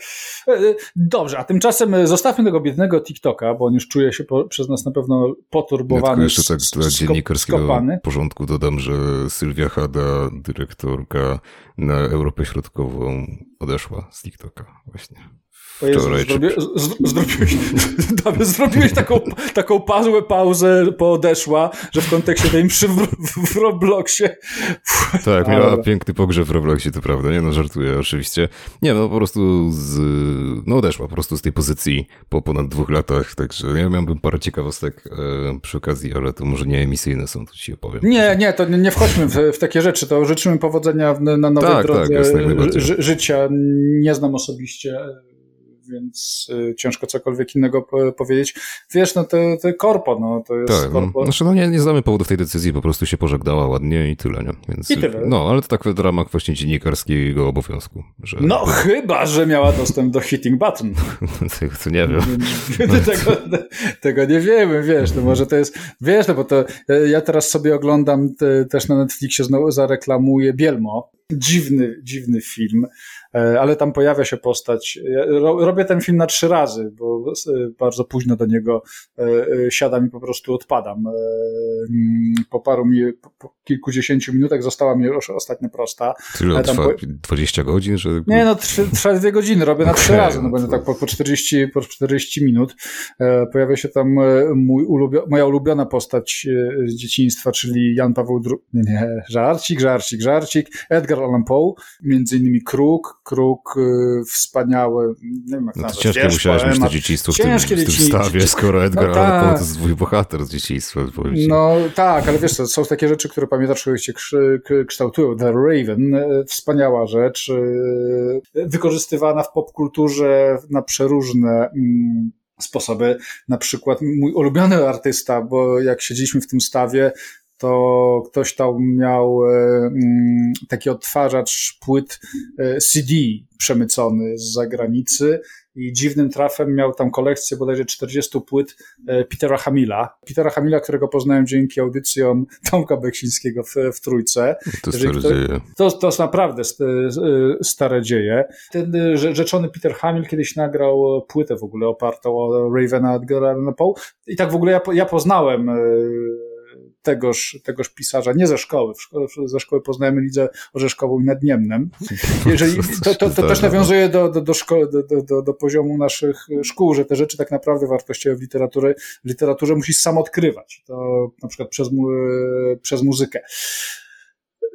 E, dobrze, a tymczasem zostawmy tego biednego TikToka, bo on już czuje się po, przez nas na pewno poturbowany. Ja jeszcze tak dla dziennikarskiego skopany. porządku dodam, że Sylwia Hada, dyrektorka na Europę Środkową, odeszła z TikToka właśnie. Wczoraj, zrobi, zrobiłeś, <laughs> zrobiłeś taką, taką pauzę, pauzę podeszła, że w kontekście tej mszy w, w Robloxie. Tak, miała Ale... piękny pogrzeb w Robloxie, to prawda, nie no, żartuję oczywiście. Nie, no po prostu z, no odeszła po prostu z tej pozycji po ponad dwóch latach, także ja miałbym parę ciekawostek e, przy okazji, ale to może nie emisyjne są, to ci opowiem. Nie, nie, to nie wchodźmy w, w takie rzeczy, to życzymy powodzenia na nowej tak, drodze tak, życia. Nie znam osobiście więc y, ciężko cokolwiek innego po, powiedzieć. Wiesz, no to, to korpo, no to jest tak, korpo. No, znaczy, no nie, nie znamy powodów tej decyzji, po prostu się pożegnała ładnie i tyle, nie? Więc, I tyle. No, ale to tak w ramach właśnie dziennikarskiego obowiązku. Że... No, chyba, że miała dostęp do hitting button. <laughs> tego to nie wiem. <laughs> tego, tego nie wiemy, wiesz, no może to jest, wiesz, no bo to ja teraz sobie oglądam te, też na Netflixie znowu zareklamuję Bielmo, dziwny, dziwny film, ale tam pojawia się postać. Ja robię ten film na trzy razy, bo bardzo późno do niego siadam i po prostu odpadam. Mm, po paru mi, po kilkudziesięciu minutach została mi już ostatnia prosta. Tyle trwa? Po... 20 godzin? Że... Nie, no trwa dwie godziny, robię na okay, trzy razy, no, to... tak po, po, 40, po 40 minut. Pojawia się tam mój ulubio moja ulubiona postać z dzieciństwa, czyli Jan Paweł II. Nie, nie, żarcik, żarcik, żarcik. Edgar Allan Poe, między innymi Kruk, Kruk, wspaniały, nie wiem jak no to ciężko wiesz, musiałeś mieć to dzieciństwo w tym, w tym stawie, <laughs> skoro Edgar no, Allan Poe to jest twój bohater z dzieciństwa. No tak, ale wiesz co, są takie rzeczy, które pamiętasz, które się kształtują. The Raven, y, wspaniała rzecz, y, wykorzystywana w popkulturze na przeróżne mm, sposoby. Na przykład mój ulubiony artysta, bo jak siedzieliśmy w tym stawie, to ktoś tam miał e, mm, taki odtwarzacz płyt e, CD przemycony z zagranicy i dziwnym trafem miał tam kolekcję bodajże 40 płyt e, Petera Hamila. Petera Hamila, którego poznałem dzięki audycjom <laughs> Tomka Beksińskiego w, w Trójce. To stare dzieje. To, to jest naprawdę stare dzieje. Ten rzeczony Peter Hamil kiedyś nagrał płytę w ogóle opartą o Ravena Edgara Poe i tak w ogóle ja, ja poznałem tegoż, tegoż pisarza, nie ze szkoły, szkole, ze szkoły poznajemy Lidzę Orzeszkową i Nadniemnem. <laughs> Jeżeli, to, to, to też nawiązuje do, do, do, szkoły, do, do, do poziomu naszych szkół, że te rzeczy tak naprawdę wartościowe w literaturze, w literaturze musisz sam odkrywać. To na przykład przez, przez muzykę.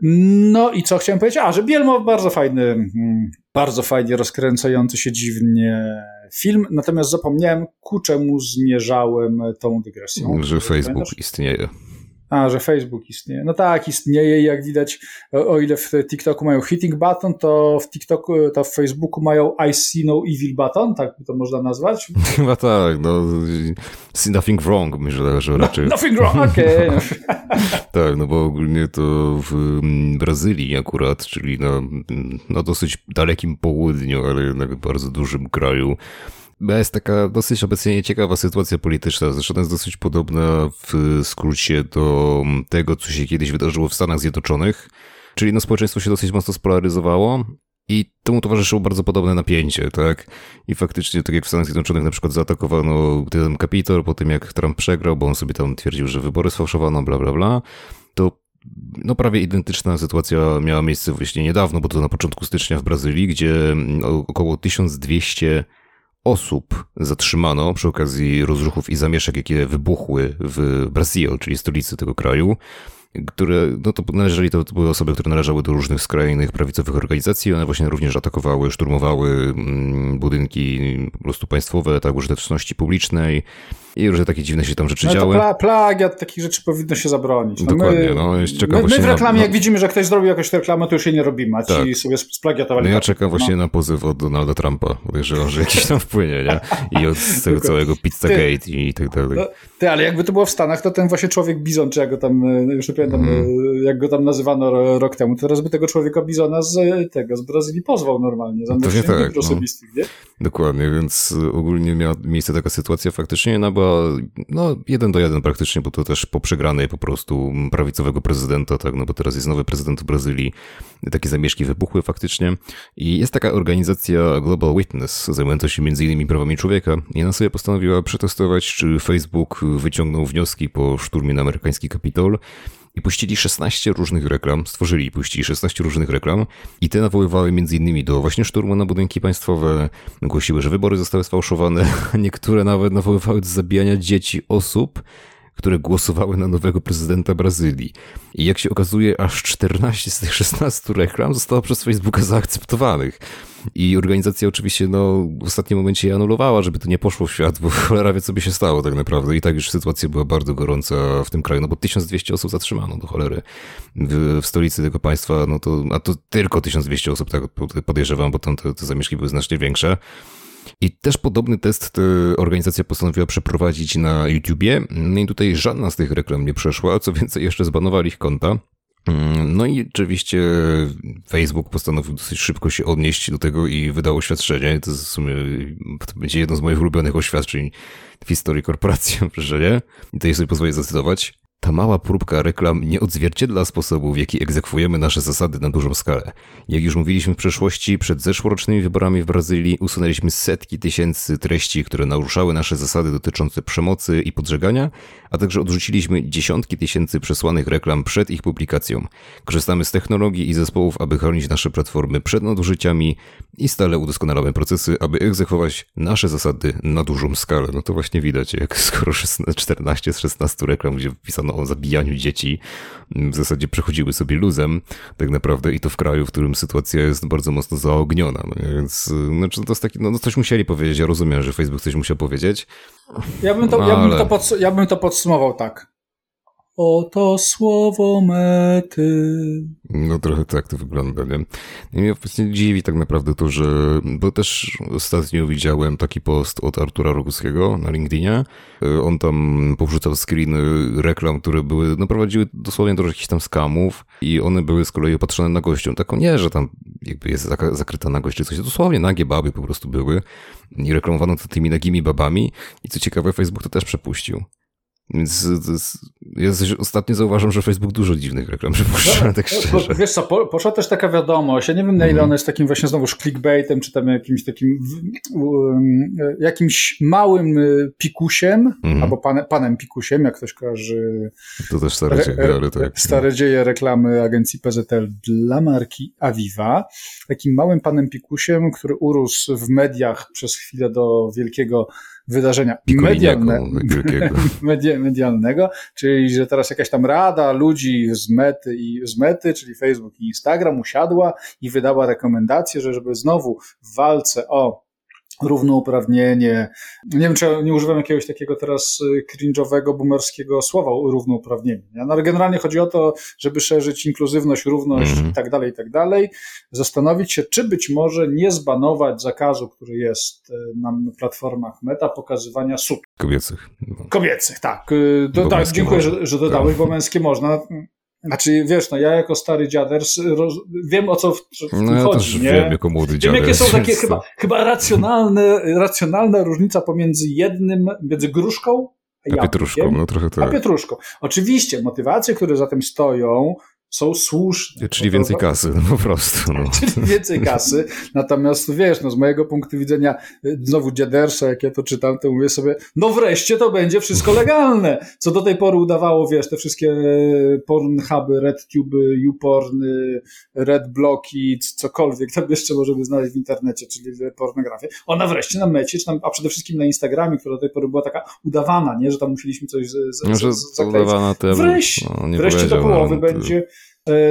No i co chciałem powiedzieć? A, że Bielmo bardzo fajny, mm, bardzo fajnie rozkręcający się dziwnie film, natomiast zapomniałem, ku czemu zmierzałem tą dygresją. Że Facebook Pamiętasz? istnieje. A, że Facebook istnieje. No tak, istnieje i jak widać, o ile w TikToku mają hitting button, to w TikToku, to w Facebooku mają I see no evil button, tak to można nazwać? <laughs> Chyba tak, no see nothing wrong, myślę, że raczej. No, nothing wrong, okej. Okay. <laughs> tak, no bo ogólnie to w mm, Brazylii akurat, czyli na, na dosyć dalekim południu, ale jednak bardzo dużym kraju, jest taka dosyć obecnie nieciekawa sytuacja polityczna. Zresztą jest dosyć podobna w skrócie do tego, co się kiedyś wydarzyło w Stanach Zjednoczonych. Czyli no społeczeństwo się dosyć mocno spolaryzowało i temu towarzyszyło bardzo podobne napięcie, tak? I faktycznie, tak jak w Stanach Zjednoczonych na przykład zaatakowano ten Kapitol po tym, jak Trump przegrał, bo on sobie tam twierdził, że wybory sfałszowano, bla, bla, bla, to no prawie identyczna sytuacja miała miejsce właśnie niedawno, bo to na początku stycznia w Brazylii, gdzie około 1200 osób zatrzymano przy okazji rozruchów i zamieszek, jakie wybuchły w Brasil, czyli stolicy tego kraju które, no to należeli, to, to były osoby, które należały do różnych skrajnych prawicowych organizacji, one właśnie również atakowały, szturmowały mm, budynki po prostu państwowe, tak, użyteczności publicznej i różne takie dziwne się tam rzeczy no działy. Pla plagiat, takich rzeczy powinno się zabronić. No Dokładnie, my, no. Czekam my, my w reklamie, na, jak widzimy, że ktoś zrobił jakąś reklamę, to już jej nie robimy, a tak. ci sobie splagiatowali. No ja czekam właśnie no. na pozew od Donalda Trumpa, podejrzewam, że jakiś tam wpłynie, nie? I od tego całego Pizzagate i tak dalej. No, ty, ale jakby to było w Stanach, to ten właśnie człowiek Bizon, czy jak go tam, e, już nie pamiętam, mm. jak go tam nazywano rok temu, to teraz by tego człowieka Bizona z tego, z Brazylii pozwał normalnie, za tak, no. nie? Dokładnie, więc ogólnie miała miejsce taka sytuacja faktycznie, no bo no jeden do jeden praktycznie, bo to też po przegranej po prostu prawicowego prezydenta, tak, no bo teraz jest nowy prezydent Brazylii, takie zamieszki wybuchły faktycznie. I jest taka organizacja Global Witness, zajmująca się innymi prawami człowieka. I ona sobie postanowiła przetestować, czy Facebook wyciągnął wnioski po szturmie na amerykański Kapitol i puścili 16 różnych reklam, stworzyli i puścili 16 różnych reklam i te nawoływały między innymi do właśnie szturmu na budynki państwowe, głosiły, że wybory zostały sfałszowane, <laughs> niektóre nawet nawoływały do zabijania dzieci, osób, które głosowały na nowego prezydenta Brazylii. I jak się okazuje, aż 14 z tych 16 reklam zostało przez Facebooka zaakceptowanych. I organizacja oczywiście no, w ostatnim momencie je anulowała, żeby to nie poszło w świat, bo <laughs> cholera wie, co by się stało tak naprawdę. I tak już sytuacja była bardzo gorąca w tym kraju, no bo 1200 osób zatrzymano do cholery w, w stolicy tego państwa, no to, a to tylko 1200 osób, tak podejrzewam, bo tam te, te zamieszki były znacznie większe. I też podobny test organizacja postanowiła przeprowadzić na YouTubie. No i tutaj żadna z tych reklam nie przeszła, co więcej jeszcze zbanowali ich konta. Mm, no i oczywiście Facebook postanowił dosyć szybko się odnieść do tego i wydał oświadczenie. To w sumie to będzie jedno z moich ulubionych oświadczeń w historii korporacji, <laughs> że nie? I tutaj sobie pozwolę zacytować. Ta mała próbka reklam nie odzwierciedla sposobu, w jaki egzekwujemy nasze zasady na dużą skalę. Jak już mówiliśmy w przeszłości, przed zeszłorocznymi wyborami w Brazylii usunęliśmy setki tysięcy treści, które naruszały nasze zasady dotyczące przemocy i podżegania, a także odrzuciliśmy dziesiątki tysięcy przesłanych reklam przed ich publikacją. Korzystamy z technologii i zespołów, aby chronić nasze platformy przed nadużyciami i stale udoskonalamy procesy, aby egzekwować nasze zasady na dużą skalę. No to właśnie widać, jak skoro 14 z 16 reklam, gdzie wpisano o zabijaniu dzieci, w zasadzie przechodziły sobie luzem, tak naprawdę i to w kraju, w którym sytuacja jest bardzo mocno zaogniona. No więc znaczy to jest taki, no, no coś musieli powiedzieć, ja rozumiem, że Facebook coś musiał powiedzieć. Ja bym to, no, ja bym to, podsu- ja bym to podsumował tak. Oto słowo mety. No trochę tak to wygląda, nie? I mnie właśnie dziwi tak naprawdę to, że... Bo też ostatnio widziałem taki post od Artura Roguskiego na LinkedInie. On tam powrzucał screeny reklam, które były, no prowadziły dosłownie do jakichś tam skamów i one były z kolei opatrzone na gością. Taką nie, że tam jakby jest zakryta nagość czy coś. Dosłownie nagie baby po prostu były i reklamowano to tymi nagimi babami i co ciekawe Facebook to też przepuścił. Więc ja ostatnio zauważam, że Facebook dużo dziwnych reklam wypuszcza, no, tak szczerze. Wiesz co, po, poszła też taka wiadomość, ja nie wiem na ile mm. ona jest takim właśnie znowuż clickbaitem, czy tam jakimś takim jakimś małym y, pikusiem, mm. albo pan, panem pikusiem, jak ktoś kojarzy to też stare dzieje, ale tak. Stare dzieje reklamy agencji PZL dla marki Aviva. Takim małym panem pikusiem, który urósł w mediach przez chwilę do wielkiego wydarzenia medialne, <laughs> media, medialnego, czyli że teraz jakaś tam rada ludzi z mety, i, z mety, czyli Facebook i Instagram usiadła i wydała rekomendację, że żeby znowu w walce o równouprawnienie. Nie wiem, czy nie używam jakiegoś takiego teraz y, cringe'owego, boomerskiego słowa równouprawnienie. No, ale generalnie chodzi o to, żeby szerzyć inkluzywność, równość mm. i tak dalej, i tak dalej. Zastanowić się, czy być może nie zbanować zakazu, który jest y, na platformach meta, pokazywania sub. Kobiecych. Kobiecych, tak. Y, do, tak dziękuję, że, że dodałeś, bo męskie można. Znaczy, wiesz, no ja jako stary dziader wiem o co w, w no, ja chodzi, też nie? wiem jako młody dziader. Wiem, jakie są takie chyba, chyba racjonalne, racjonalna różnica pomiędzy jednym, między gruszką a, a pietruszką, no trochę tak. A pietruszką. Oczywiście, motywacje, które za tym stoją, są słuszne. Czyli więcej kasy, no po prostu. No. <laughs> Czyli więcej kasy. Natomiast wiesz, no z mojego punktu widzenia, y, znowu dziadersza, jak ja to czytam, to mówię sobie, no wreszcie to będzie wszystko <laughs> legalne. Co do tej pory udawało, wiesz, te wszystkie e, pornhuby, RedTube, YouPorn, RedBlocki, cokolwiek tam jeszcze możemy znaleźć w internecie, czyli pornografię. Ona wreszcie na mecie, czy tam, a przede wszystkim na Instagramie, która do tej pory była taka udawana, nie, że tam musieliśmy coś z, z, no, z, udawana, to ja wreszcie, no, wreszcie do połowy będzie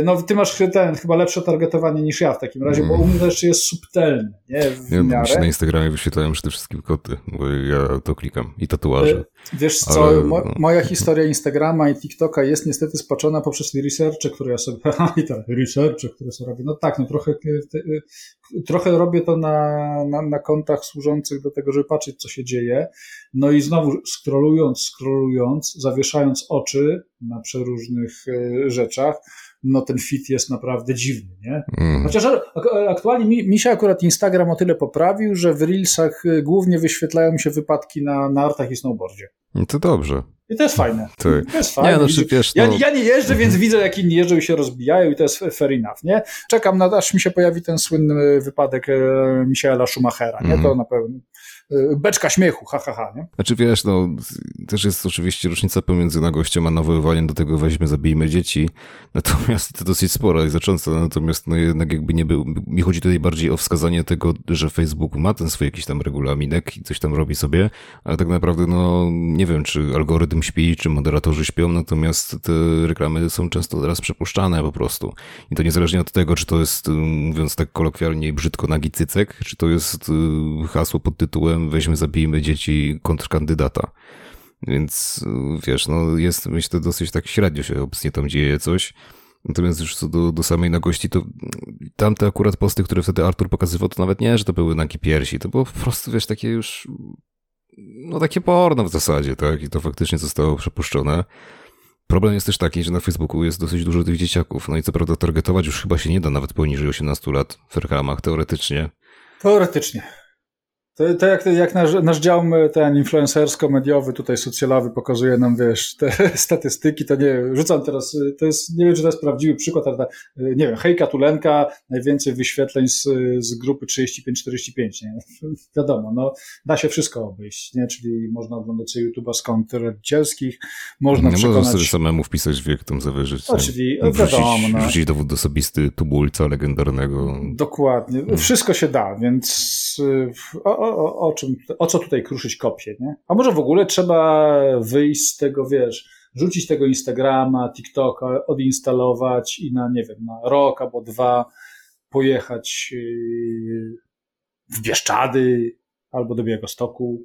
no, ty masz ten, chyba lepsze targetowanie niż ja w takim razie, bo u mnie to jeszcze jest subtelne, nie? W ja, miarę. na Instagramie wyświetlają przede wszystkim koty, bo ja to klikam i tatuaże. E, wiesz co, Ale... mo moja historia Instagrama i TikToka jest niestety spaczona poprzez researche, które ja sobie, <laughs> i tak, researche, które sobie robię. No tak, no trochę, e, trochę robię to na, na, na kontach służących do tego, żeby patrzeć, co się dzieje. No i znowu scrollując, scrollując, zawieszając oczy na przeróżnych rzeczach, no ten fit jest naprawdę dziwny, nie? Mm. Chociaż aktualnie mi, mi, się akurat Instagram o tyle poprawił, że w Reelsach y, głównie wyświetlają mi się wypadki na nartach i snowboardzie. No to dobrze. I to jest fajne. To, to jest fajne. Nie, no, wiesz, no... Ja, ja, nie jeżdżę, więc widzę, jak inni jeżdżą i się rozbijają i to jest fair enough, nie? Czekam na, aż mi się pojawi ten słynny wypadek e, Michaela Schumachera, nie? Mm. To na pewno beczka śmiechu, ha, ha, ha, nie? Znaczy wiesz, no, też jest oczywiście różnica pomiędzy nagością a nawoływaniem do tego weźmy, zabijmy dzieci, natomiast to dosyć spora i znacząca, natomiast no jednak jakby nie był, mi chodzi tutaj bardziej o wskazanie tego, że Facebook ma ten swój jakiś tam regulaminek i coś tam robi sobie, ale tak naprawdę no, nie wiem, czy algorytm śpi, czy moderatorzy śpią, natomiast te reklamy są często teraz przepuszczane po prostu. I to niezależnie od tego, czy to jest, mówiąc tak kolokwialnie brzydko, nagi cycek, czy to jest y, hasło pod tytułem weźmy, zabijmy dzieci kontrkandydata. Więc wiesz, no jest myślę dosyć tak średnio się obecnie tam dzieje coś. Natomiast już co do, do samej nagości, to tamte akurat posty, które wtedy Artur pokazywał, to nawet nie, że to były nagi piersi, to było po prostu, wiesz, takie już, no takie porno w zasadzie, tak? I to faktycznie zostało przepuszczone. Problem jest też taki, że na Facebooku jest dosyć dużo tych dzieciaków, no i co prawda targetować już chyba się nie da nawet poniżej 18 lat w reklamach, teoretycznie. Teoretycznie. To, to jak, jak nasz, nasz dział ten influencersko-mediowy, tutaj socjalowy pokazuje nam, wiesz, te <laughs> statystyki, to nie rzucam teraz, to jest, nie wiem, czy to jest prawdziwy przykład, ale nie wiem, hejka Tulenka, najwięcej wyświetleń z, z grupy 35-45, nie? <laughs> Wiadomo, no, da się wszystko obejść, nie? Czyli można oglądać sobie YouTube'a z kont rodzicielskich, można nie przekonać... Można sobie samemu wpisać wiek, tam zawyżyć. Oczywiście, wrzucić, wiadomo, no. wrzucić dowód osobisty tubulca legendarnego. Dokładnie, wszystko się da, więc o, o, czym, o co tutaj kruszyć kopie, nie? A może w ogóle trzeba wyjść z tego, wiesz, rzucić tego Instagrama, TikToka, odinstalować i na, nie wiem, na rok albo dwa pojechać yy, w Bieszczady albo do Białegostoku,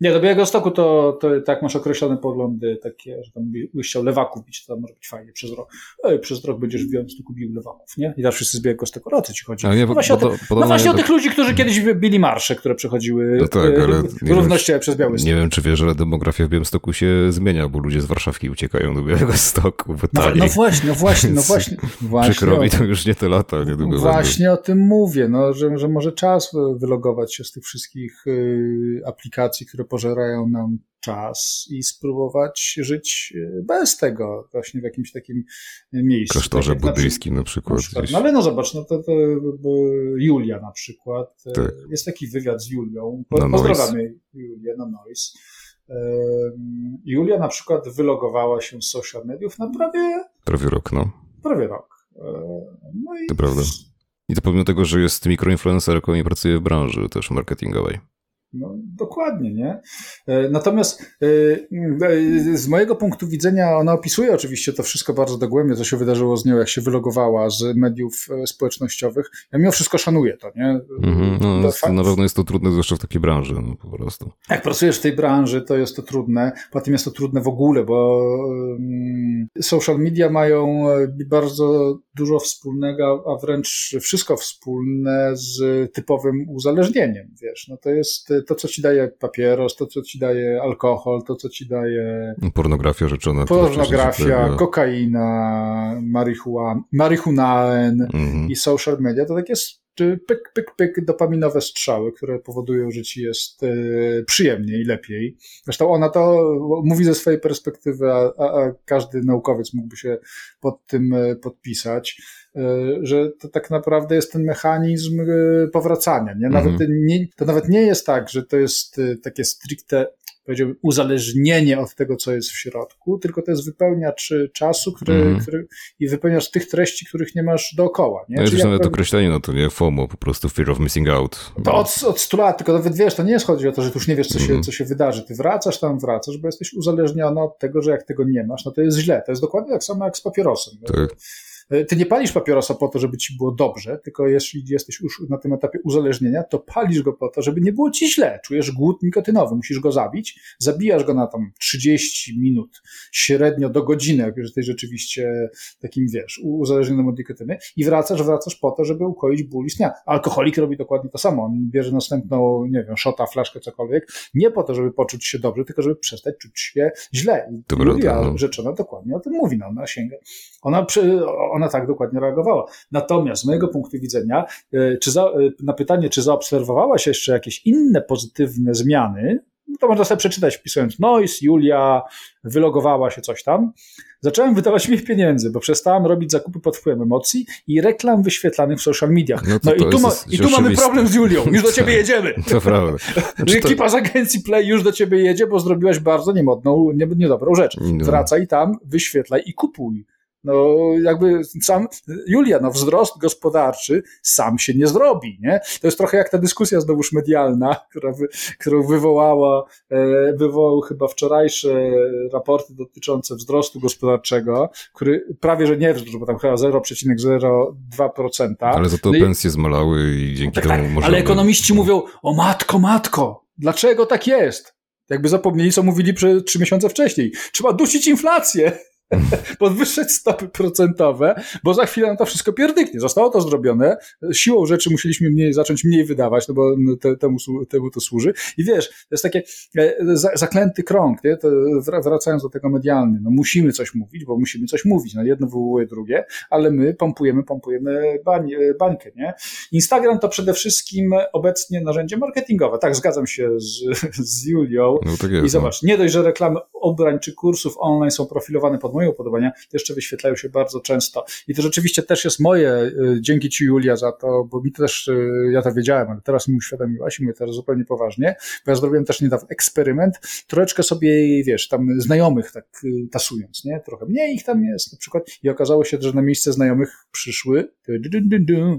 nie, do Białego Stoku to, to tak masz określone poglądy takie, że tam byś chciał lewaków bić, to może być fajnie przez rok. Ej, przez rok będziesz w Białym Stoku bił lewaków, nie? I teraz wszyscy z Białego Stoku, o co ci chodzi? nie, no właśnie, bo, o, te, no właśnie o tych ludzi, którzy kiedyś bili marsze, które przechodziły no tak, ale równościowo przez Biały Stok. Nie wiem, czy wiesz, ale demografia w Białym Stoku się zmienia, bo ludzie z Warszawki uciekają do Białego Stoku. No, no, właśnie, no właśnie, no <laughs> właśnie. właśnie Przykro mi to już nie te lata. Niedługo właśnie będę. o tym mówię, no, że, że może czas wylogować się z tych wszystkich y, aplikacji, które pożerają nam czas i spróbować żyć e, bez tego, właśnie w jakimś takim miejscu. Klasztorze tak buddyjskim na przykład. Na przykład. No ale no zobacz, no to, to Julia na przykład. E, tak. Jest taki wywiad z Julią. Po, no pozdrawiamy Julię na Noise. Julia na przykład wylogowała się z social mediów na prawie... Prawie rok, no. Prawie rok. E, no i... To prawda. I to pomimo tego, że jest mikroinfluencerką i pracuje w branży też marketingowej. No, dokładnie, nie? E, natomiast e, e, z mojego punktu widzenia ona opisuje oczywiście to wszystko bardzo dogłębnie, co się wydarzyło z nią, jak się wylogowała z mediów społecznościowych. Ja mimo wszystko szanuję to, nie? Mm-hmm, no, jest, na pewno jest to trudne, zwłaszcza w takiej branży, no, po prostu. Jak pracujesz w tej branży, to jest to trudne. Potem jest to trudne w ogóle, bo social media mają bardzo dużo wspólnego, a wręcz wszystko wspólne z typowym uzależnieniem, wiesz. No to jest to, co ci daje papieros, to, co ci daje alkohol, to, co ci daje... Pornografia rzeczona. Pornografia, kokaina, marihuana, marihunaen mhm. i social media, to takie pyk, pyk, pyk, dopaminowe strzały, które powodują, że ci jest y, przyjemniej, lepiej. Zresztą ona to mówi ze swojej perspektywy, a, a, każdy naukowiec mógłby się pod tym y, podpisać, y, że to tak naprawdę jest ten mechanizm powracania. Nie? Nawet mm. nie, to nawet nie jest tak, że to jest takie stricte powiedziałbym, uzależnienie od tego, co jest w środku, tylko to jest wypełniacz czasu który, mm. który, i wypełniacz tych treści, których nie masz dookoła. Nie? No jest nawet określenie, no to nie FOMO, po prostu fear of missing out. To od, od 100 lat, tylko nawet wiesz, to nie jest chodzi o to, że tu już nie wiesz, co się, mm. co się wydarzy. Ty wracasz tam, wracasz, bo jesteś uzależniony od tego, że jak tego nie masz, no to jest źle. To jest dokładnie tak samo jak z papierosem. Tak. E, ty nie palisz papierosa po to, żeby ci było dobrze, tylko jeśli jesteś już na tym etapie uzależnienia, to palisz go po to, żeby nie było ci źle. Czujesz głód nikotynowy, musisz go zabić, zabijasz go na tam 30 minut, średnio do godziny, jak jesteś rzeczywiście takim, wiesz, uzależnionym od nikotyny i wracasz, wracasz po to, żeby ukoić ból istnienia. Alkoholik robi dokładnie to samo. On bierze następną, nie wiem, szota, flaszkę, cokolwiek, nie po to, żeby poczuć się dobrze, tylko żeby przestać czuć się źle. I Dobra, Julia no. Rzeczona dokładnie o tym mówi, no, ona sięga. Ona, ona ona tak dokładnie reagowała. Natomiast z mojego punktu widzenia, e, czy za, e, na pytanie, czy zaobserwowałaś jeszcze jakieś inne pozytywne zmiany, no to można sobie przeczytać wpisując noise, Julia, wylogowała się coś tam. Zacząłem wydawać mniej pieniędzy, bo przestałem robić zakupy pod wpływem emocji i reklam wyświetlanych w social mediach. No, no i, tu, ma, i tu mamy problem z Julią, już do ciebie jedziemy. <laughs> To prawda. Znaczy Ekipa to... z agencji Play już do ciebie jedzie, bo zrobiłaś bardzo niemodną, niedobrą rzecz. No. Wracaj tam, wyświetlaj i kupuj. No, jakby sam, Julia, no wzrost gospodarczy sam się nie zrobi, nie? To jest trochę jak ta dyskusja znowuż medialna, która wy, którą wywołała, e, wywołał chyba wczorajsze raporty dotyczące wzrostu gospodarczego, który prawie, że nie wzrósł, bo tam chyba 0,02%. Ale za to no pensje i, zmalały i dzięki tak, temu tak, możemy... Ale ekonomiści mówią, o matko, matko, dlaczego tak jest? Jakby zapomnieli, co mówili trzy miesiące wcześniej. Trzeba dusić inflację. <laughs> podwyższać stopy procentowe, bo za chwilę nam to wszystko pierdyknie. Zostało to zrobione, siłą rzeczy musieliśmy mniej, zacząć mniej wydawać, no bo te, temu, temu to służy. I wiesz, to jest takie e, zaklęty krąg, nie? To wracając do tego medialny, no musimy coś mówić, bo musimy coś mówić, no jedno wywołuje drugie, ale my pompujemy, pompujemy bań, e, bańkę, nie? Instagram to przede wszystkim obecnie narzędzie marketingowe. Tak, zgadzam się z, z Julią. No tak jest, I zobacz, no. nie dość, że reklamy ubrań czy kursów online są profilowane pod moje upodobania, to jeszcze wyświetlają się bardzo często. I to rzeczywiście też jest moje, y, dzięki Ci Julia za to, bo mi też, y, ja to wiedziałem, ale teraz mi uświadomiłaś i mówię teraz zupełnie poważnie, bo ja zrobiłem też niedawno eksperyment, troszeczkę sobie, wiesz, tam znajomych tak y, tasując, nie? Trochę mniej ich tam jest na przykład i okazało się, że na miejsce znajomych przyszły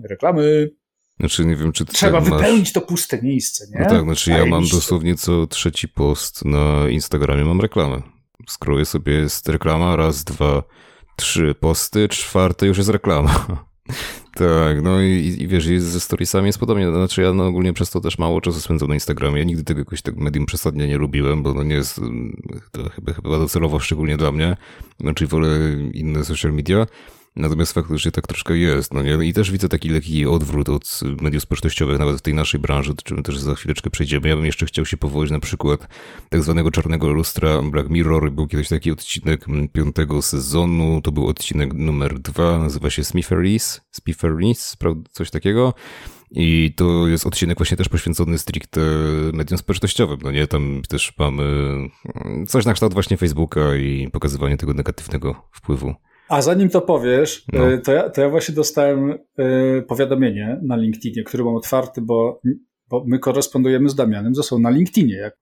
reklamy, znaczy nie wiem, czy Trzeba wypełnić to puste miejsce, nie? No tak, znaczy ja mam dosłownie co trzeci post na Instagramie mam reklamę. Skroję sobie, jest reklama, raz, dwa, trzy posty, czwarte już jest reklama. <laughs> tak, no i, i wiesz, ze storiesami jest podobnie. Znaczy ja no, ogólnie przez to też mało czasu spędzam na Instagramie. Nigdy tego jakoś tak medium przesadnie nie lubiłem, bo no nie jest to chyba, chyba docelowo szczególnie dla mnie. Znaczy wolę inne social media. Natomiast faktycznie tak troszkę jest. No nie? I też widzę taki lekki odwrót od mediów społecznościowych, nawet w tej naszej branży, do czym też za chwileczkę przejdziemy. Ja bym jeszcze chciał się powołać na przykład tak zwanego czarnego lustra Black Mirror. Był kiedyś taki odcinek piątego sezonu, to był odcinek numer dwa, nazywa się Smitheries, Smitheries, coś takiego. I to jest odcinek właśnie też poświęcony stricte mediom społecznościowym. No nie, tam też mamy coś na kształt właśnie Facebooka i pokazywanie tego negatywnego wpływu. A zanim to powiesz, no. E, to, ja, to ja właśnie dostałem y, powiadomienie na LinkedInie, który mam otwarty, bo, bo my korespondujemy z Damianem ze sobą na LinkedInie. Jak,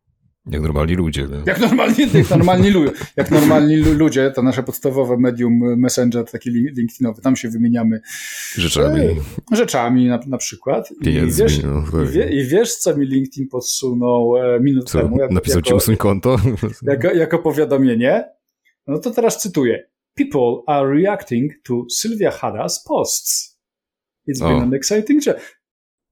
jak normalni ludzie. No. Jak normalni, jak normalni, ludzie, jak normalni ludzie, to nasze podstawowe medium messenger, taki LinkedInowy, tam się wymieniamy rzeczami. E, rzeczami na, na przykład. I wiesz, no, tak. i, wie, I wiesz, co mi LinkedIn podsunął e, minut co? temu? Jako, Napisał jako, ci usuń konto? Jako, jako powiadomienie. No to teraz cytuję people are reacting to Sylvia Hada's posts. It's been an exciting journey.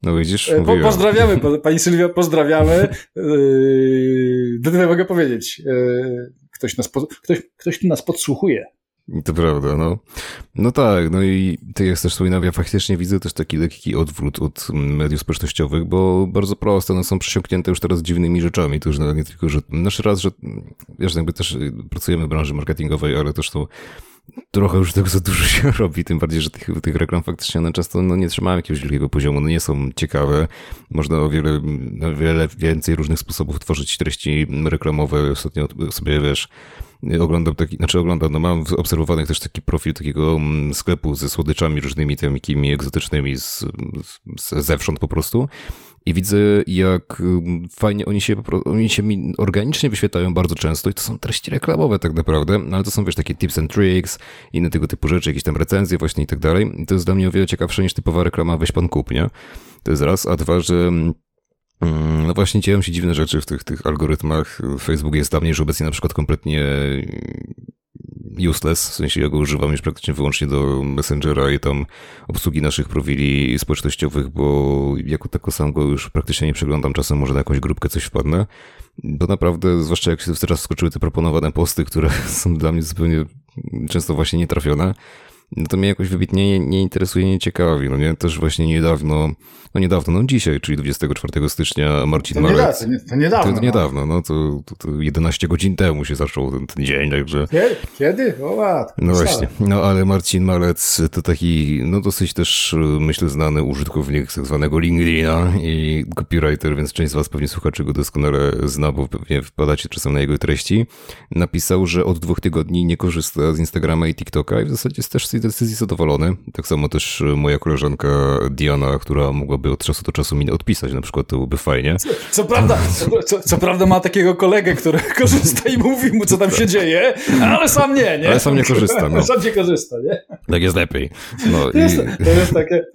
No widzisz, e, po, Pozdrawiamy, <laughs> pani Sylwia, pozdrawiamy. Yy, tyle mogę powiedzieć. Yy, ktoś, nas po, ktoś, ktoś tu nas podsłuchuje. To prawda, no. No tak, no i ty jest też wspominał, ja faktycznie widzę też taki lekki odwrót od mediów społecznościowych, bo bardzo proste, one są przesiąknięte już teraz dziwnymi rzeczami. To już nawet nie tylko, że nasz raz, że wiesz, jakby też pracujemy w branży marketingowej, ale też to trochę już tego za dużo się <laughs> robi, tym bardziej, że tych, tych reklam faktycznie one często no, nie trzymają jakiegoś wielkiego poziomu, no nie są ciekawe. Można o wiele, wiele więcej różnych sposobów tworzyć treści reklamowe. Ostatnio sobie, wiesz, oglądam taki, znaczy oglądam, no mam obserwowanych też taki profil takiego mm, sklepu ze słodyczami różnymi takimi egzotycznymi z, z, zewsząd po prostu i widzę, jak mm, fajnie oni się, oni się mi organicznie wyświetlają bardzo często i to są treści reklamowe tak naprawdę, no ale to są wiesz takie tips and tricks, inne tego typu rzeczy, jakieś tam recenzje właśnie i tak dalej. I to jest dla mnie o wiele ciekawsze niż typowa reklama weź pan kup, nie? To jest raz, a dwa, że mm, no właśnie dzieją się dziwne rzeczy w tych, tych algorytmach. Facebook jest dla mnie już obecnie na przykład kompletnie useless, w sensie ja go używam już praktycznie wyłącznie do Messengera i tam obsługi naszych profili społecznościowych, bo jako tako sam go już praktycznie nie przeglądam, czasem może na jakąś grupkę coś wpadnę, bo naprawdę, zwłaszcza jak się teraz skoczyły te proponowane posty, które <laughs> są dla mnie zupełnie często właśnie nietrafione, no to mnie jakoś wybitnie nie, nie interesuje, nie ciekawi. No nie, też właśnie niedawno, no niedawno, no dzisiaj, czyli 24 stycznia Marcin to Malec. Nie, to niedawno. To niedawno, no to, to, to 11 godzin temu się zaczął ten, ten dzień, także. Kiedy? O lat. No właśnie, no ale Marcin Malec to taki, no dosyć też myślę znany użytkownik tak zwanego LinkedIna i copywriter, więc część z was pewnie słuchaczy go doskonale zna, bo pewnie wpadacie czasem na jego treści. Napisał, że od dwóch tygodni nie korzysta z Instagrama i TikToka i w zasadzie jest też tej decyzji zadowolony. Tak samo też moja koleżanka Diana, która mogłaby od czasu do czasu mi odpisać, na przykład to byłoby fajnie. Co, co prawda, co, co, prawda ma takiego kolegę, który <laughs> korzysta i mówi mu, co tam się dzieje, ale sam nie, nie? Ale sam nie korzysta, no. <laughs> Sam nie korzysta, nie? Tak jest lepiej. No, to, jest, i... to, jest takie,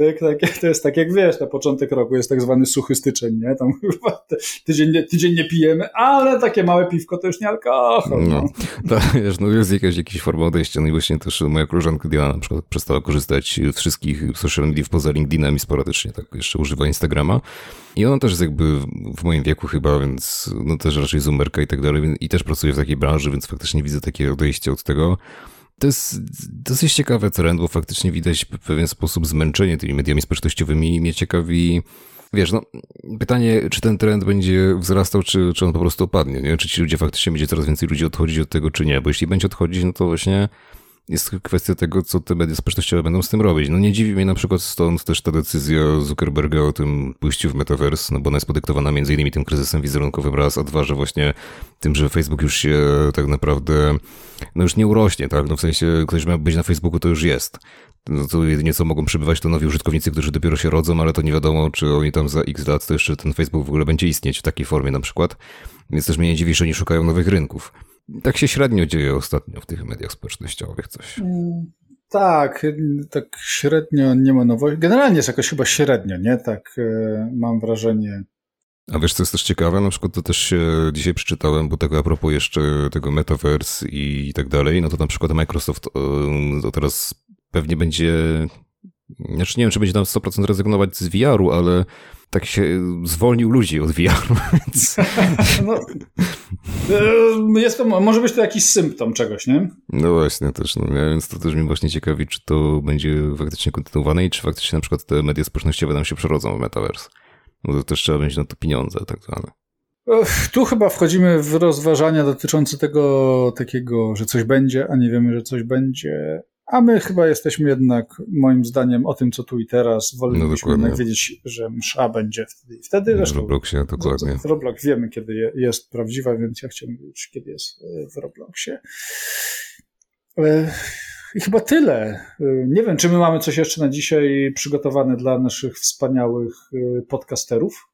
to jest tak jak wiesz, na początek roku jest tak zwany suchy styczeń, nie? Tam <laughs> tydzień, nie, tydzień nie pijemy, ale takie małe piwko to już nie alkohol. No, no. To, wiesz, no jest jakaś, jakiś forma odejścia, no i właśnie też moja koleżanka Diana na przykład przestała korzystać z wszystkich social mediów poza LinkedInem i sporadycznie tak jeszcze używa Instagrama. I ona też jest jakby w moim wieku chyba, więc no też raczej zoomerka i tak dalej i też pracuje w takiej branży, więc faktycznie widzę takie odejście od tego. To jest dosyć ciekawy trend, bo faktycznie widać w pewien sposób zmęczenie tymi mediami społecznościowymi i mnie ciekawi, wiesz, no, pytanie, czy ten trend będzie wzrastał, czy, czy on po prostu opadnie, nie? Czy ci ludzie faktycznie będzie coraz więcej ludzi odchodzić od tego, czy nie? Bo jeśli będzie odchodzić, no to właśnie jest kwestia tego, co te media społecznościowe będą z tym robić. No nie dziwi mnie na przykład stąd też ta decyzja Zuckerberga o tym pójściu w metaverse, no bo ona jest podyktowana między innymi tym kryzysem wizerunkowym raz, a dwa, że właśnie tym, że Facebook już się tak naprawdę, no już nie urośnie, tak? No w sensie ktoś ma być na Facebooku, to już jest. No to jedynie co mogą przybywać to nowi użytkownicy, którzy dopiero się rodzą, ale to nie wiadomo, czy oni tam za x lat to jeszcze ten Facebook w ogóle będzie istnieć w takiej formie na przykład. Więc też mnie nie dziwi, że oni szukają nowych rynków. Tak się średnio dzieje ostatnio w tych mediach społecznościowych coś. Mm, tak, tak średnio nie ma nowości. Generalnie jest jakoś chyba średnio, nie? Tak e, mam wrażenie. A wiesz, co jest też ciekawe? Na przykład to też się dzisiaj przeczytałem, bo tego a propos jeszcze tego metaverse i tak dalej, no to na przykład Microsoft to teraz pewnie będzie, znaczy nie wiem, czy będzie tam 100% rezygnować z VR-u, ale tak się zwolnił ludzi od VR, <laughs> więc... <laughs> No, e, jest to, może być to jakiś symptom czegoś, nie? No właśnie, też, no, więc to też mnie właśnie ciekawi, czy to będzie faktycznie kontynuowane i czy faktycznie na przykład te media społecznościowe nam się przerodzą w metaverse. Bo to też trzeba będzie na to pieniądze tak zwane. Tu chyba wchodzimy w rozważania dotyczące tego takiego, że coś będzie, a nie wiemy, że coś będzie. A my chyba jesteśmy jednak, moim zdaniem, o tym, co tu i teraz. Wolelibyśmy no jednak wiedzieć, że msza będzie wtedy i wtedy. Zresztą, w Robloxie, dokładnie. W Roblox wiemy, kiedy jest prawdziwa, więc ja chciałbym wiedzieć, kiedy jest e, w Robloxie. E, I chyba tyle. E, nie wiem, czy my mamy coś jeszcze na dzisiaj przygotowane dla naszych wspaniałych podcasterów.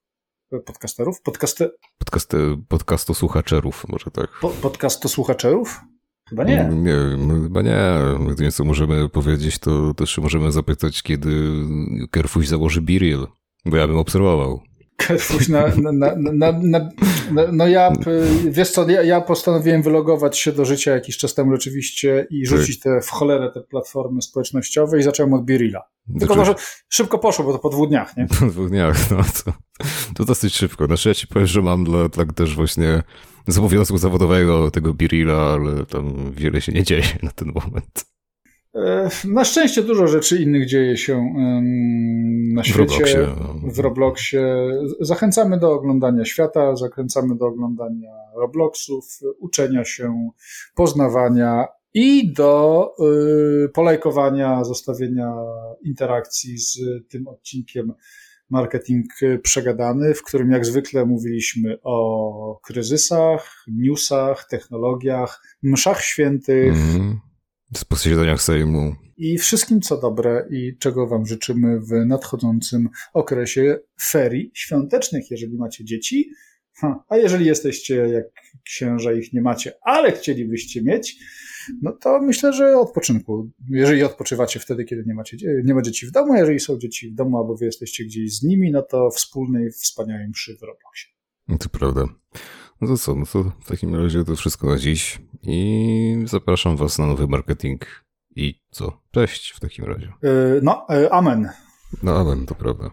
Podcasterów? Podcaster... Podcast, podcastosłuchaczerów, może tak. Po, podcastosłuchaczerów? Chyba nie. Nie, no, chyba nie. Jedynie co możemy powiedzieć, to też możemy zapytać, kiedy Kerfuś założy Biril, bo ja bym obserwował. Kerfuś na, na, na, na, no ja, wiesz co, ja, ja, postanowiłem wylogować się do życia jakiś czas temu rzeczywiście i tak. rzucić te w cholerę te platformy społecznościowe i zacząłem od Birilla. Tylko może szybko poszło, bo to po dwóch dniach, nie? <laughs> Po dwóch dniach, no to, to dosyć szybko. Znaczy ja ci powiem, że mam dla, dla też właśnie z obowiązku zawodowego tego Birilla, ale tam wiele się nie dzieje na ten moment. E, na szczęście dużo rzeczy innych dzieje się na świecie, w Robloxie. w Robloxie. Zachęcamy do oglądania świata, zachęcamy do oglądania Robloxów, uczenia się, poznawania i do y, polajkowania, zostawienia interakcji z tym odcinkiem marketing przegadany, w którym jak zwykle mówiliśmy o kryzysach, newsach, technologiach, mszach świętych. Mm, posiedzeniach Sejmu. I wszystkim co dobre i czego Wam życzymy w nadchodzącym okresie ferii świątecznych, jeżeli macie dzieci. A jeżeli jesteście jak księża, ich nie macie, ale chcielibyście mieć, no to myślę, że odpoczynku. Jeżeli odpoczywacie wtedy, kiedy nie, macie, nie ma dzieci w domu, jeżeli są dzieci w domu, albo wy jesteście gdzieś z nimi, no to wspólnej, wspaniałej mszy w Robloxie. No to prawda. No to co, no to w takim razie to wszystko na dziś i zapraszam was na nowy marketing i co? Cześć w takim razie. Yy, no, yy, amen. No amen, to prawda.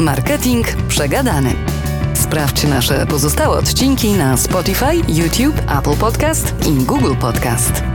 Marketing przegadany. Sprawdź nasze pozostałe odcinki na Spotify, YouTube, Apple Podcast i Google Podcast.